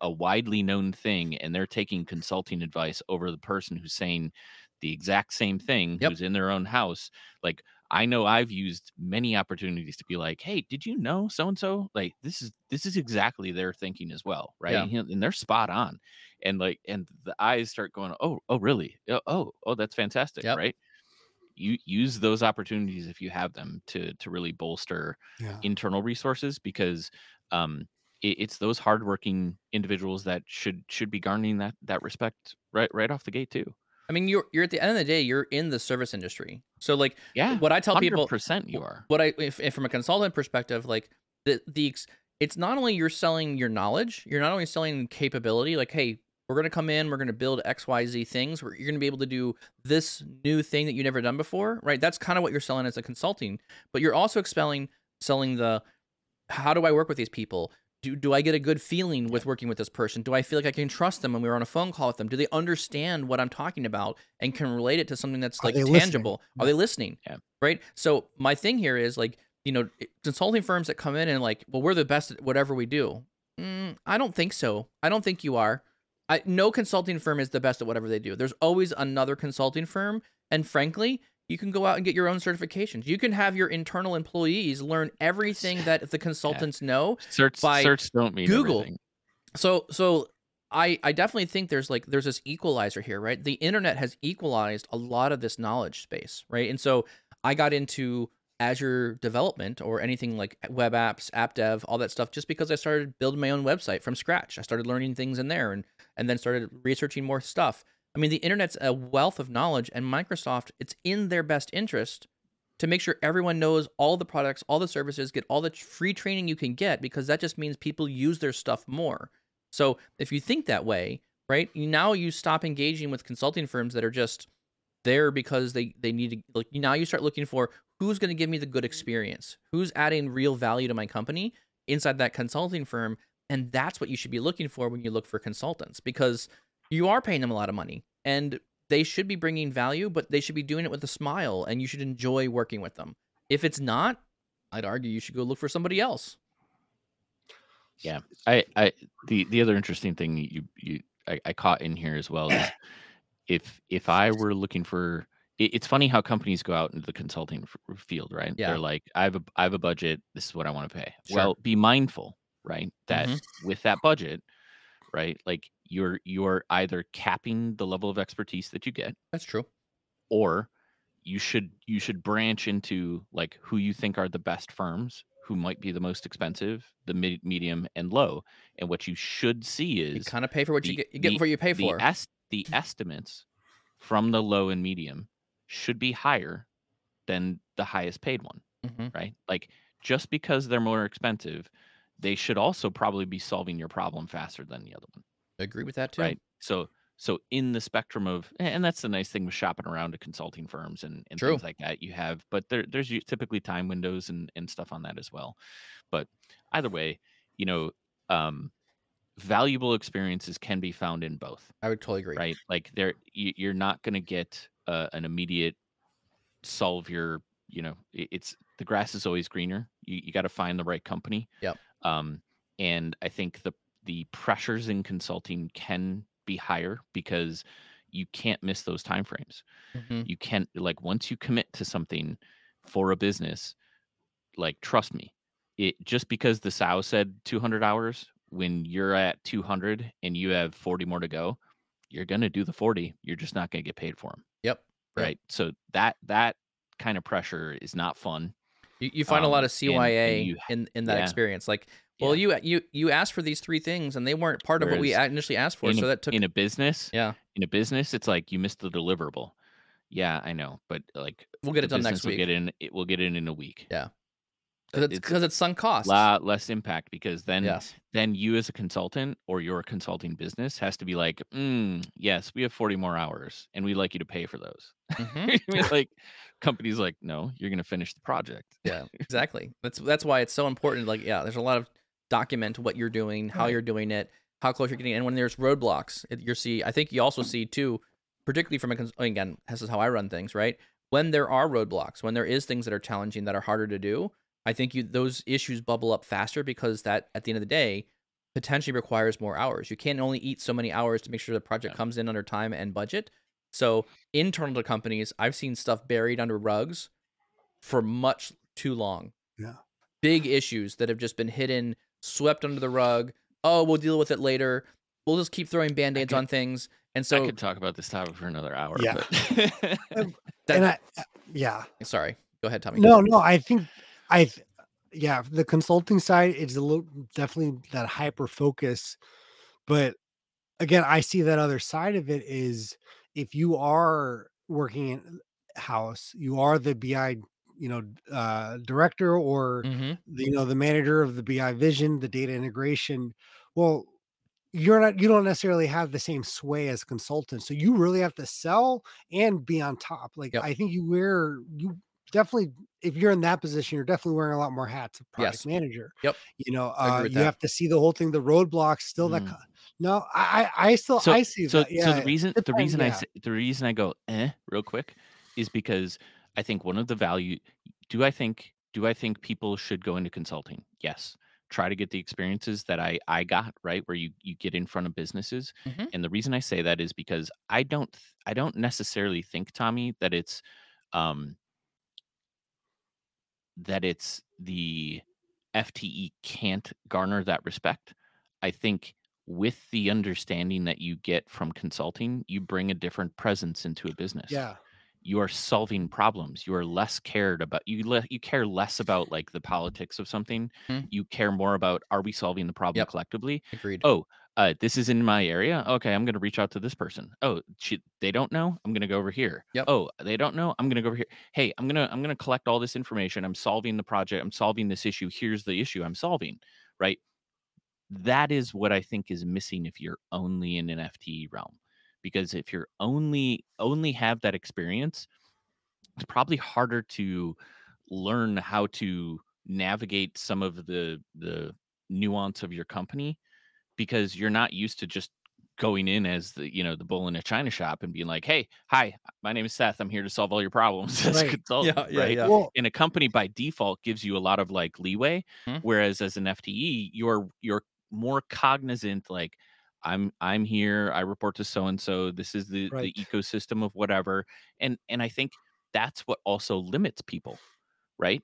a widely known thing and they're taking consulting advice over the person who's saying the exact same thing Yep. who's in their own house like i know i've used many opportunities to be like hey did you know so and so like this is this is exactly their thinking as well right? Yeah. And they're spot on and like and the eyes start going oh oh really? Oh oh, oh that's fantastic Yep. right? You use those opportunities if you have them to to really bolster Yeah, internal resources because um it, it's those hardworking individuals that should should be garnering that that respect right right off the gate too I mean, you're you're at the end of the day, you're in the service industry. So like, yeah what I tell people, percent you are what I if, if from a consultant perspective, like the the it's not only you're selling your knowledge, you're not only selling capability. Like, hey, we're gonna come in, we're gonna build X Y Z things. Where you're gonna be able to do this new thing that you never done before, right? That's kind of what you're selling as a consulting. But you're also expelling selling the how do I work with these people? Do, do I get a good feeling with working with this person? Do I feel like I can trust them when we were on a phone call with them? Do they understand what I'm talking about and can relate it to something that's Are like they listening? tangible? Are they listening? Yeah. Right. So my thing here is like, you know, consulting firms that come in and like, well, we're the best at whatever we do. Mm, I don't think so. I don't think you are. I, no consulting firm is the best at whatever they do. There's always another consulting firm, and frankly, you can go out and get your own certifications. You can have your internal employees learn everything that the consultants know, Search by certs don't mean Google. everything. so so I I definitely think there's like there's this equalizer here, right? The internet has equalized a lot of this knowledge space, right? And so I got into Azure development or anything like web apps, app dev, all that stuff just because I started building my own website from scratch. I started learning things in there and and then started researching more stuff. I mean, the internet's a wealth of knowledge and Microsoft, it's in their best interest to make sure everyone knows all the products, all the services, get all the free training you can get because that just means people use their stuff more. So if you think that way, right, now you stop engaging with consulting firms that are just there because they they need to. Like now you start looking for who's going to give me the good experience, who's adding real value to my company inside that consulting firm, and that's what you should be looking for when you look for consultants because you are paying them a lot of money and they should be bringing value, but they should be doing it with a smile, and you should enjoy working with them. If it's not, I'd argue you should go look for somebody else. Yeah. I, I the the other interesting thing you you I, I caught in here as well is if if I were looking for it, it's funny how companies go out into the consulting f- field, right? Yeah. They're like, I have a I have a budget. This is what I want to pay. Sure. Well, be mindful, right? That Mhm. with that budget, right? Like you're you're either capping the level of expertise that you get, That's true. or you should you should branch into like who you think are the best firms who might be the most expensive the mid, medium and low and what you should see is You kind of pay for what you get. You get the- what you pay the for. est- the estimates from the low and medium should be higher than the highest paid one hmm right like just because they're more expensive they should also probably be solving your problem faster than the other one I agree with that too. right so so in the spectrum of and that's the nice thing with shopping around to consulting firms and, and True. things like that you have but there, there's typically time windows and, and stuff on that as well but either way you know um valuable experiences can be found in both I would totally agree. right like there you, you're not going to get uh, an immediate solve your you know it's the grass is always greener you, you got to find the right company Yep. Um and i think the the pressures in consulting can be higher because you can't miss those time frames Mhm. you can't like once you commit to something for a business like trust me it just because the sow said 200 hours when you're at 200 and you have 40 more to go you're going to do the 40 you're just not going to get paid for them Yep. Yep. right so that that kind of pressure is not fun You, you find a lot Um, of CYA you- in in that yeah. experience. Like, well, you you you asked for these three things, and they weren't part of what we initially asked for. in, So that took in a business yeah. in a business it's like you missed the deliverable yeah i know but like We'll get it done next week. We'll get in it we'll get in in a week Yeah. Because it's it's it's sunk costs. lot less impact because then yes. then you as a consultant or your consulting business has to be like, mm, yes, we have 40 more hours and we'd like you to pay for those. Mhm. I mean, like companies like, no, you're gonna finish the project. Yeah. Exactly. That's that's why it's so important. Like, yeah, there's a lot of document what you're doing, how Right. you're doing it, how close you're getting, and when there's roadblocks, it, you see. I think you also see too, particularly from a cons- again, this is how I run things, right? When there are roadblocks, when there is things that are challenging that are harder to do, I think you those issues bubble up faster because that at the end of the day potentially requires more hours. You can't only eat so many hours to make sure the project Yeah. comes in under time and budget. So internal to companies, I've seen stuff buried under rugs for much too long. Yeah. Big issues that have just been hidden, swept under the rug. Oh, we'll deal with it later. We'll just keep throwing band-aids could- on things. And so I could talk about this topic for another hour. Yeah. But and I, uh, yeah, sorry. Go ahead, Tommy. no, no, I think I, th- yeah, the consulting side is a little definitely that hyper focus, but again, I see that other side of it is if you are working in house, you are the BI, you know, uh, director or hmm the, you know the manager of the BI vision, the data integration. Well, you're not you don't necessarily have the same sway as consultants, so you really have to sell and be on top. Like Yep. I think you wear you definitely if you're in that position, you're definitely wearing a lot more hats of product Yes. manager. Yep. You know, uh, you that. have to see the whole thing, the roadblocks, still that. Mm. co- No, I I I still so I see so that. so the reason the reason I yeah. say, the reason I go eh real quick is because I think one of the value do I think do I think people should go into consulting? Yes. Try to get the experiences that I I got, right? Where you you get in front of businesses. Mhm. And the reason I say that is because I don't I don't necessarily think Tommy that it's um that it's the FTE can't garner that respect. I think with the understanding that you get from consulting, you bring a different presence into a business. Yeah, You are solving problems. You are less cared about you le- you care less about like the politics of something. Mhm. You care more about are we solving the problem Yep. collectively? Agreed. Oh, uh, this is in my area. Okay, I'm going to reach out to this person. Oh, she, they don't know. I'm going to go over here. Yep. Oh, they don't know. I'm going to go over here. Hey, I'm gonna I'm gonna collect all this information. I'm solving the project. I'm solving this issue. Here's the issue I'm solving. Right. That is what I think is missing if you're only in an FTE realm, because if you're only only have that experience, it's probably harder to learn how to navigate some of the the nuance of your company because you're not used to just going in as the you know the bull in a china shop and being like hey hi my name is seth i'm here to solve all your problems as a Right. consultant Yeah, yeah, right yeah. well, and a company by default gives you a lot of like leeway Mhm. whereas as an fte you're you're more cognizant like I'm I'm here. I report to so and so. This is the Right. the ecosystem of whatever. And and I think that's what also limits people, right?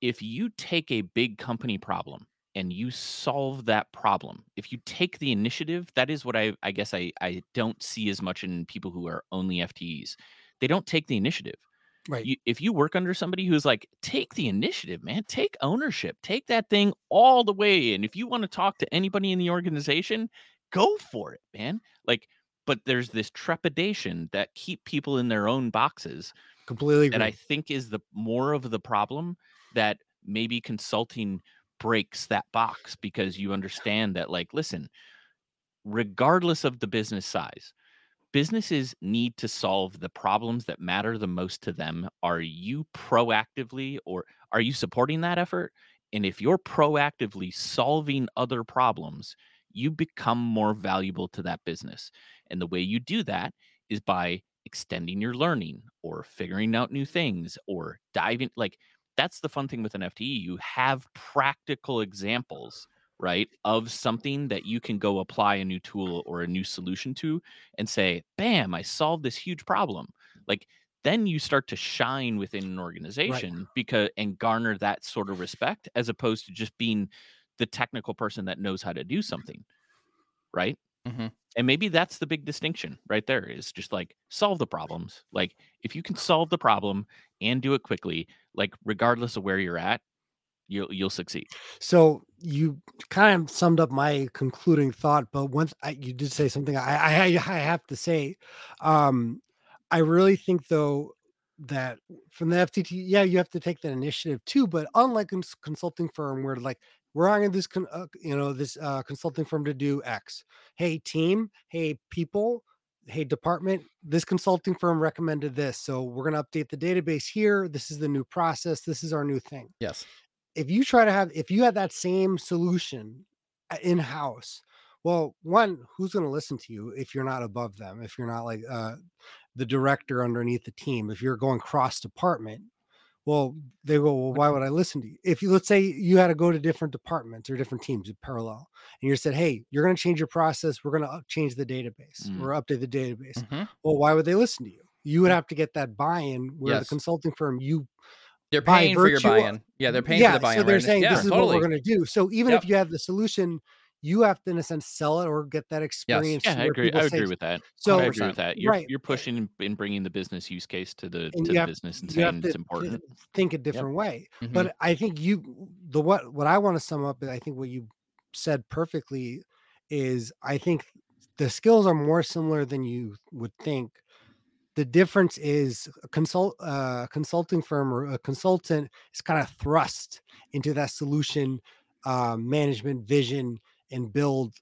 If you take a big company problem and you solve that problem, if you take the initiative, that is what I I guess I I don't see as much in people who are only FTEs. They don't take the initiative Right. you, if you work under somebody who's like, take the initiative, man, take ownership, take that thing all the way. And if you want to talk to anybody in the organization, go for it, man. Like, but there's this trepidation that keep people in their own boxes Completely and I think is the more of the problem that maybe consulting breaks that box because you understand that, like, listen, regardless of the business size, businesses need to solve the problems that matter the most to them. Are you proactively or are you supporting that effort? And if you're proactively solving other problems, you become more valuable to that business. And the way you do that is by extending your learning or figuring out new things or diving like that's the fun thing with an FTE. You have practical examples, right, of something that you can go apply a new tool or a new solution to and say, bam, I solved this huge problem. Like then you start to shine within an organization because and garner that sort of respect as opposed to just being the technical person that knows how to do something. Right. Mhm. And maybe that's the big distinction right there is just like solve the problems. Like if you can solve the problem and do it quickly, like regardless of where you're at, you'll you'll succeed. So you kind of summed up my concluding thought, but once I, you did say something I, I I I have to say, um, I really think though that from the FTE, yeah, you have to take that initiative too. But unlike a consulting firm where like we're hiring this, con- uh, you know, this uh, consulting firm to do X. Hey team, hey people, hey department, this consulting firm recommended this, so we're gonna update the database here. This is the new process. This is our new thing Yes. if you try to have if you had that same solution in house, well, one, who's going to listen to you if you're not above them? If you're not like uh, the director underneath the team, if you're going cross department, well, they go, well, why would I listen to you? If you let's say you had to go to different departments or different teams in parallel, and you said, hey, you're going to change your process, we're going to change the database Mm. or update the database. Mhm. Well, why would they listen to you? You would have to get that buy-in where the consulting firm you They're paying for your buy-in. Yeah, they're paying yeah, for the buy-in. so they're right? saying yeah, this is totally. what we're going to do. So even Yep. if you have the solution, you have to, in a sense, sell it or get that experience. Yeah, I agree. I agree with that. So I agree with that. You're right. you're pushing and bringing the business use case to the And to the have- business and saying it's important. think a different way. Mhm. But I think you, the what what I want to sum up, I think what you said perfectly is I think the skills are more similar than you would think. The difference is a consult uh, consulting firm or a consultant is kind of thrust into that solution uh, management vision and build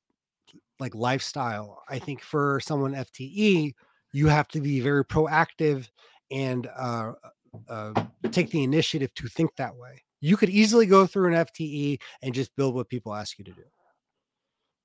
like lifestyle. I think for someone FTE, you have to be very proactive and uh, uh, take the initiative to think that way. You could easily go through an FTE and just build what people ask you to do.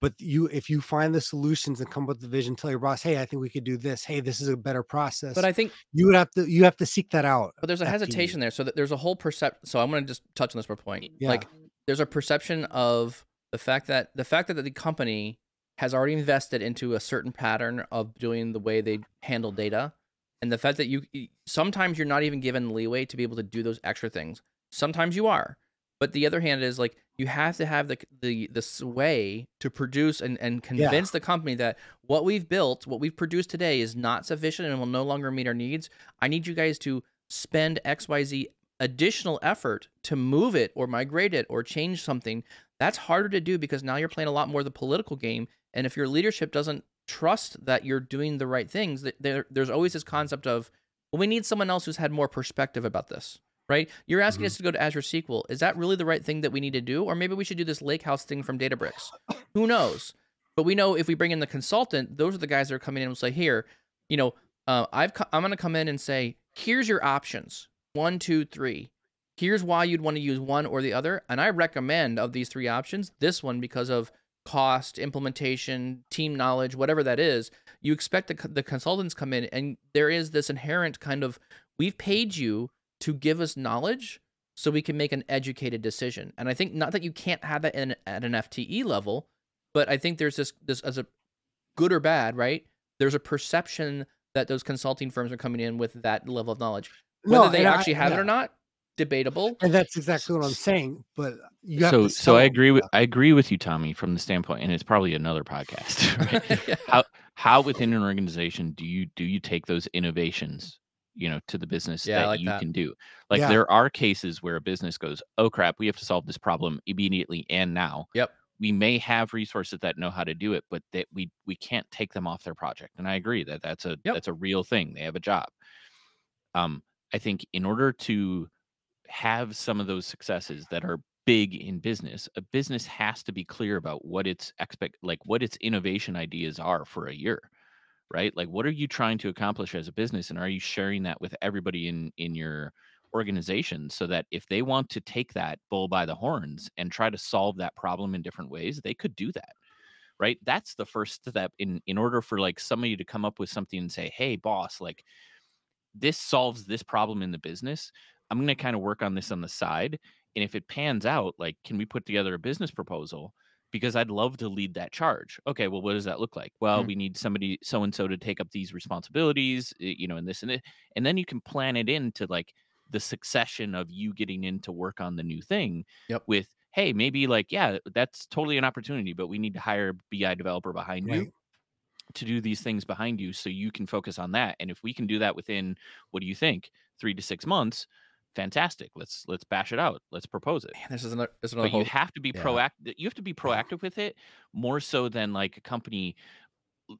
But you, if you find the solutions and come up with the vision, tell your boss, "Hey, I think we could do this. Hey, this is a better process." But I think you would have to, you have to seek that out. But there's a FTE. hesitation there. So that there's a whole perception. So I'm going to just touch on this for a point. Yeah. Like there's a perception of the fact that the fact that the company has already invested into a certain pattern of doing the way they handle data, and the fact that you sometimes you're not even given leeway to be able to do those extra things. Sometimes you are, but the other hand is like you have to have the the the sway to produce and and convince the company that what we've built, what we've produced today, is not sufficient and will no longer meet our needs. I need you guys to spend XYZ additional effort to move it or migrate it or change something, that's harder to do because now you're playing a lot more of the political game. And if your leadership doesn't trust that you're doing the right things, that there, there's always this concept of, well, we need someone else who's had more perspective about this, right? You're asking Mhm. us to go to Azure SQL. Is that really the right thing that we need to do? Or maybe we should do this Lakehouse thing from Databricks. Who knows? But we know if we bring in the consultant, those are the guys that are coming in and say, here, you know, uh, I've co- I'm going to come in and say, here's your options one, two, three. Here's why you'd want to use one or the other. And I recommend of these three options, this one because of cost, implementation, team knowledge, whatever that is. You expect the, the consultants come in, and there is this inherent kind of we've paid you to give us knowledge so we can make an educated decision. And I think not that you can't have that in, at an FTE level, but I think there's this this as a good or bad, right? There's a perception that those consulting firms are coming in with that level of knowledge. Whether they and I- actually have it or not, debatable. and that's exactly what I'm saying. But you have so to so I agree with stuff. I agree with you, Tommy, from the standpoint, and it's probably another podcast. Right? Yeah. how how within an organization do you do you take those innovations you know to the business Yeah, that like you that. can do like Yeah. there are cases where a business goes oh crap we have to solve this problem immediately and now Yep. we may have resources that know how to do it but that we we can't take them off their project and i agree that that's a Yep. that's a real thing they have a job um i think in order to have some of those successes that are big in business a business has to be clear about what its expect like what its innovation ideas are for a year right? Like what are you trying to accomplish as a business and are you sharing that with everybody in in your organization so that if they want to take that bull by the horns and try to solve that problem in different ways they could do that right? That's the first step in in order for like somebody to come up with something and say hey boss like this solves this problem in the business i'm going to kind of work on this on the side and if it pans out like can we put together a business proposal because i'd love to lead that charge okay well what does that look like well Mm. we need somebody so and so to take up these responsibilities eh, you know and this and it and then you can plan it into like the succession of you getting in to work on the new thing Yep. with hey maybe like yeah that's totally an opportunity but we need to hire a bi developer behind you to do these things behind you so you can focus on that and if we can do that within what do you think 3 to 6 months fantastic let's let's bash it out let's propose it Man, this is another. This is another but you have to be yeah. proactive you have to be proactive with it more so than like a company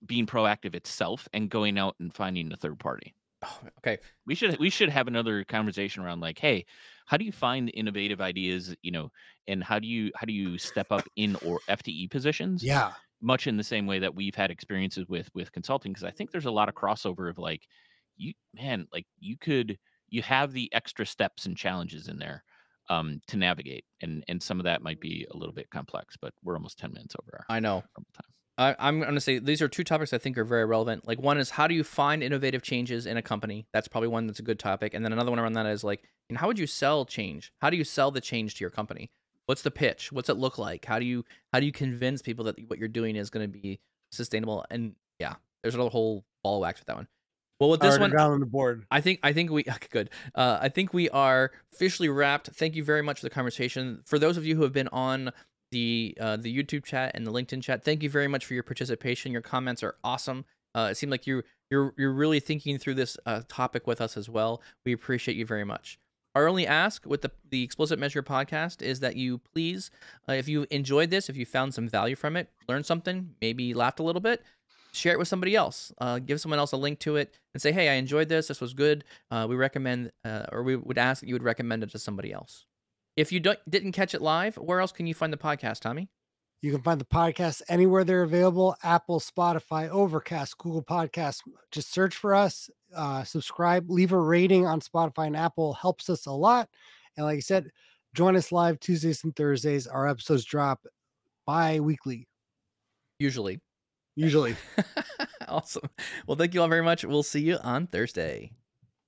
being proactive itself and going out and finding a third party Oh, okay. we should we should have another conversation around like hey how do you find innovative ideas you know and how do you how do you step up in or fte positions Yeah. much in the same way that we've had experiences with with consulting because i think there's a lot of crossover of like you man like you could you have the extra steps and challenges in there um to navigate and and some of that might be a little bit complex but we're almost 10 minutes over our I know. I, I'm going to say these are two topics I think are very relevant. Like one is how do you find innovative changes in a company? That's probably one that's a good topic. And then another one around that is like, and how would you sell change? How do you sell the change to your company? What's the pitch? What's it look like? How do you how do you convince people that what you're doing is going to be sustainable? And yeah, there's a whole ball of wax with that one. Well, with this one, down on the board. I think I think we okay, good. Uh, I think we are officially wrapped. Thank you very much for the conversation. For those of you who have been on the uh, the YouTube chat and the LinkedIn chat, thank you very much for your participation. Your comments are awesome. Uh, it seemed like you you're you're really thinking through this uh, topic with us as well. We appreciate you very much. Our only ask with the the explicit Measure podcast is that you please, uh, if you enjoyed this, if you found some value from it, learned something, maybe laughed a little bit, share it with somebody else. Uh, give someone else a link to it and say, "Hey, I enjoyed this. This was good. Uh, we recommend, uh, or we would ask that you would recommend it to somebody else." If you don't, didn't catch it live, where else can you find the podcast, Tommy? You can find the podcast anywhere they're available Apple, Spotify, Overcast, Google Podcasts. Just search for us, uh, subscribe, leave a rating on Spotify and Apple helps us a lot. And like I said, join us live Tuesdays and Thursdays. Our episodes drop bi weekly, Usually. Usually. awesome. Well, thank you all very much. We'll see you on Thursday.